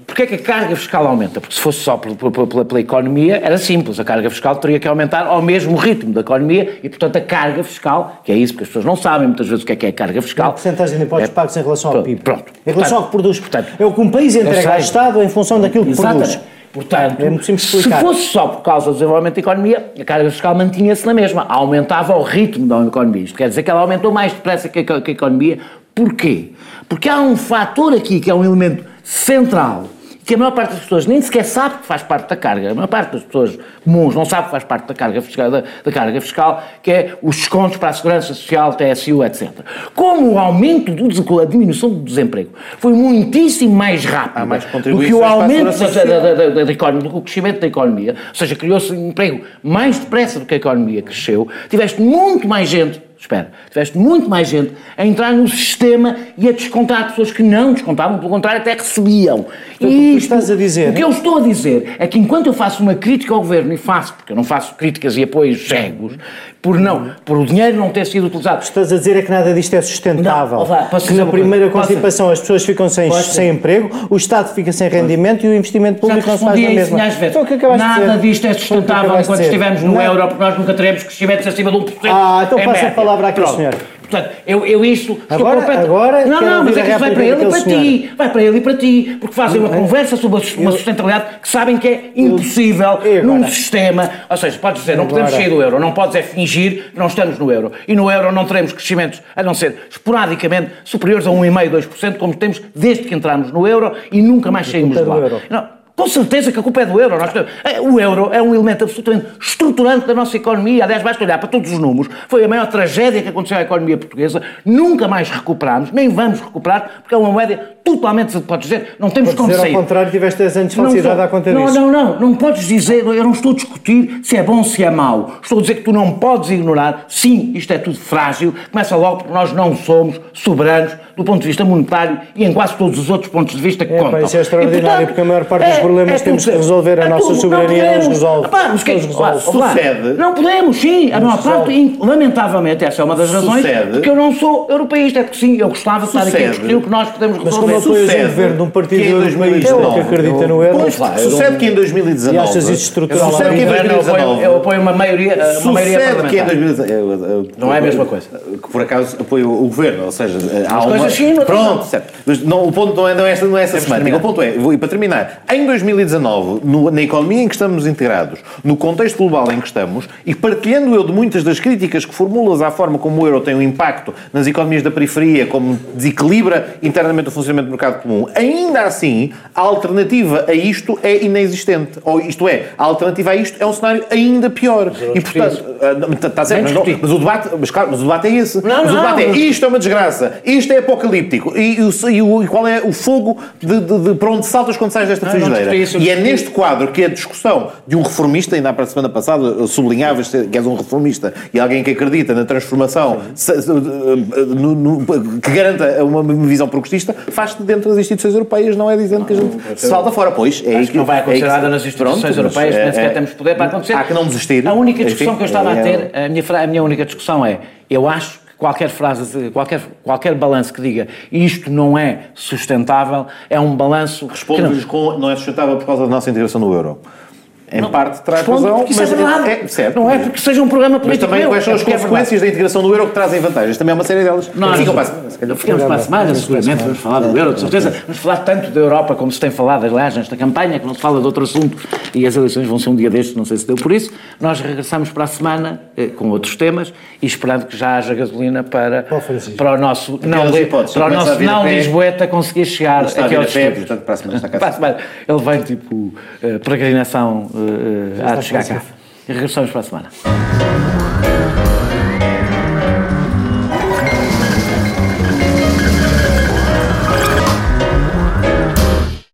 Porquê é que a carga fiscal aumenta? Porque se fosse só pela, pela, pela, economia, era simples. A carga fiscal teria que aumentar ao mesmo ritmo da economia e, portanto, a carga fiscal, que é isso, porque as pessoas não sabem muitas vezes o que é que é a carga fiscal. A porcentagem de impostos é, pagos em relação ao PIB. Pronto. Em relação ao que produz. Portanto, é o que um país entrega ao Estado em função daquilo que exatamente. produz. Portanto, é se fosse só por causa do desenvolvimento da economia, a carga fiscal mantinha-se na mesma, aumentava o ritmo da economia. Isto quer dizer que ela aumentou mais depressa que a, que a economia. Porquê? Porque há um fator aqui que é um elemento central que a maior parte das pessoas nem sequer sabe que faz parte da carga. A maior parte das pessoas comuns não sabe que faz parte da carga fiscal, da, da carga fiscal que é os descontos para a segurança social, TSU, etc. Como o aumento do a diminuição do desemprego foi muitíssimo mais rápido mais do que o aumento da, da, da, economia, do crescimento da economia, ou seja, criou-se emprego mais depressa do que a economia cresceu, tiveste muito mais gente espera, tiveste muito mais gente a entrar no sistema e a descontar pessoas que não descontavam, pelo contrário, até recebiam. Então, e isto, estás a dizer, o que eu estou a dizer é que enquanto eu faço uma crítica ao governo, e faço, porque eu não faço críticas e apoios cegos, por não, por o dinheiro não ter sido utilizado. O que estás a dizer é que nada disto é sustentável. Não, que na primeira constipação as pessoas ficam sem, sem emprego, o Estado fica sem rendimento e o investimento público não se faz a mesma. Então, que nada disto é sustentável enquanto estivermos no euro, porque nós nunca teremos crescimentos acima de 1%. Ah, então passa a palavra aqui, senhor. Portanto, eu, eu isto. Agora, completo... agora não, não, mas é que isso vai para ele e para ti. Vai para ele e para ti. Porque fazem uma conversa sobre uma sustentabilidade que sabem que é impossível num sistema. Ou seja, podes dizer, não podemos sair do euro, não podes é fingir que não estamos no euro. E no euro não teremos crescimentos, a não ser esporadicamente, superiores a 1,5%, 2%, como temos desde que entramos no euro e nunca mais saímos de lá. Não, com certeza que a culpa é do euro. É, o euro é um elemento absolutamente estruturante da nossa economia. Aliás, basta olhar para todos os números. Foi a maior tragédia que aconteceu à economia portuguesa. Nunca mais recuperamos, nem vamos recuperar, porque é uma moeda totalmente, podes dizer, não temos como sair. ao contrário, tiveste 10 anos de falsidade à conta não, disso. Não, não, não, não podes dizer, eu não estou a discutir se é bom ou se é mau. Estou a dizer que tu não podes ignorar, sim, isto é tudo frágil, começa logo porque nós não somos soberanos do ponto de vista monetário e em quase todos os outros pontos de vista que é, contam. isso é extraordinário, e, portanto, porque a maior parte dos é, problemas é temos que resolver, a é nossa soberania não, não nos resolve. Epá, mas que, resolve. Sucede. Não podemos, sim, a maior parte, lamentavelmente, essa é uma das razões, Sucede. porque eu não sou europeísta, é que sim, eu gostava de estar aqui a discutir o que nós podemos resolver. Como apoias um governo de um partido 2019, que acredita no euro... Sucede que em 2019... E achas isso estrutural? Sucede que em 2019... Eu apoio uma maioria, uma maioria parlamentar. que em 2019... Não é a mesma coisa. Que por acaso apoio o governo, ou seja, há uma... Pronto, certo. Mas não, o ponto não é, não é essa, não é essa semântica. O ponto é, e para terminar, em 2019, no, na economia em que estamos integrados, no contexto global em que estamos, e partilhando eu de muitas das críticas que formulas à forma como o euro tem um impacto nas economias da periferia, como desequilibra internamente o funcionamento no mercado comum. Ainda assim, a alternativa a isto é inexistente. Ou isto é, a alternativa a isto é um cenário ainda pior. E portanto, está certo, mas, não, mas, o debate, mas, claro, mas o debate é esse. Não, mas não, o debate é isto é uma desgraça, isto é apocalíptico. E, e, e, e qual é o fogo de, de, de, para onde saltas quando sais desta frigideira? E é neste quadro que a discussão de um reformista, ainda para a semana passada sublinhavas que és um reformista e alguém que acredita na transformação se, no, no, que garanta uma visão progressista, faz-te dentro das instituições europeias, não é dizendo que a gente se salta fora. Pois, é Acho que não vai acontecer é nada nas instituições pronto, europeias, nem sequer é, temos poder para acontecer. Há que não desistir. A única discussão que eu estava a é- ter, a minha, a minha única discussão é, eu acho qualquer frase, qualquer, qualquer balanço que diga isto não é sustentável, é um balanço. Responde-lhes com não é sustentável por causa da nossa integração no euro. Em não, parte traz razão, mas é verdade. É, certo, não é porque seja um programa político. Mas também quais são as é consequências da integração do euro que trazem vantagens? Também há uma série delas. Não, ficam para, ficamos para a semana, seguramente, vamos falar do euro, de certeza. Vamos falar tanto da Europa como se tem falado, aliás, nesta campanha, que não se fala de outro assunto e as eleições vão ser um dia destes, não sei se deu por isso. Nós regressamos para a semana eh, com outros temas e esperando que já haja gasolina para, para o nosso não, para o nosso não Lisboeta conseguir chegar aqui aos estúdios. Para a semana. Ele vem tipo uh, peregrinação uh, uh, chegar cá. E regressamos para a semana.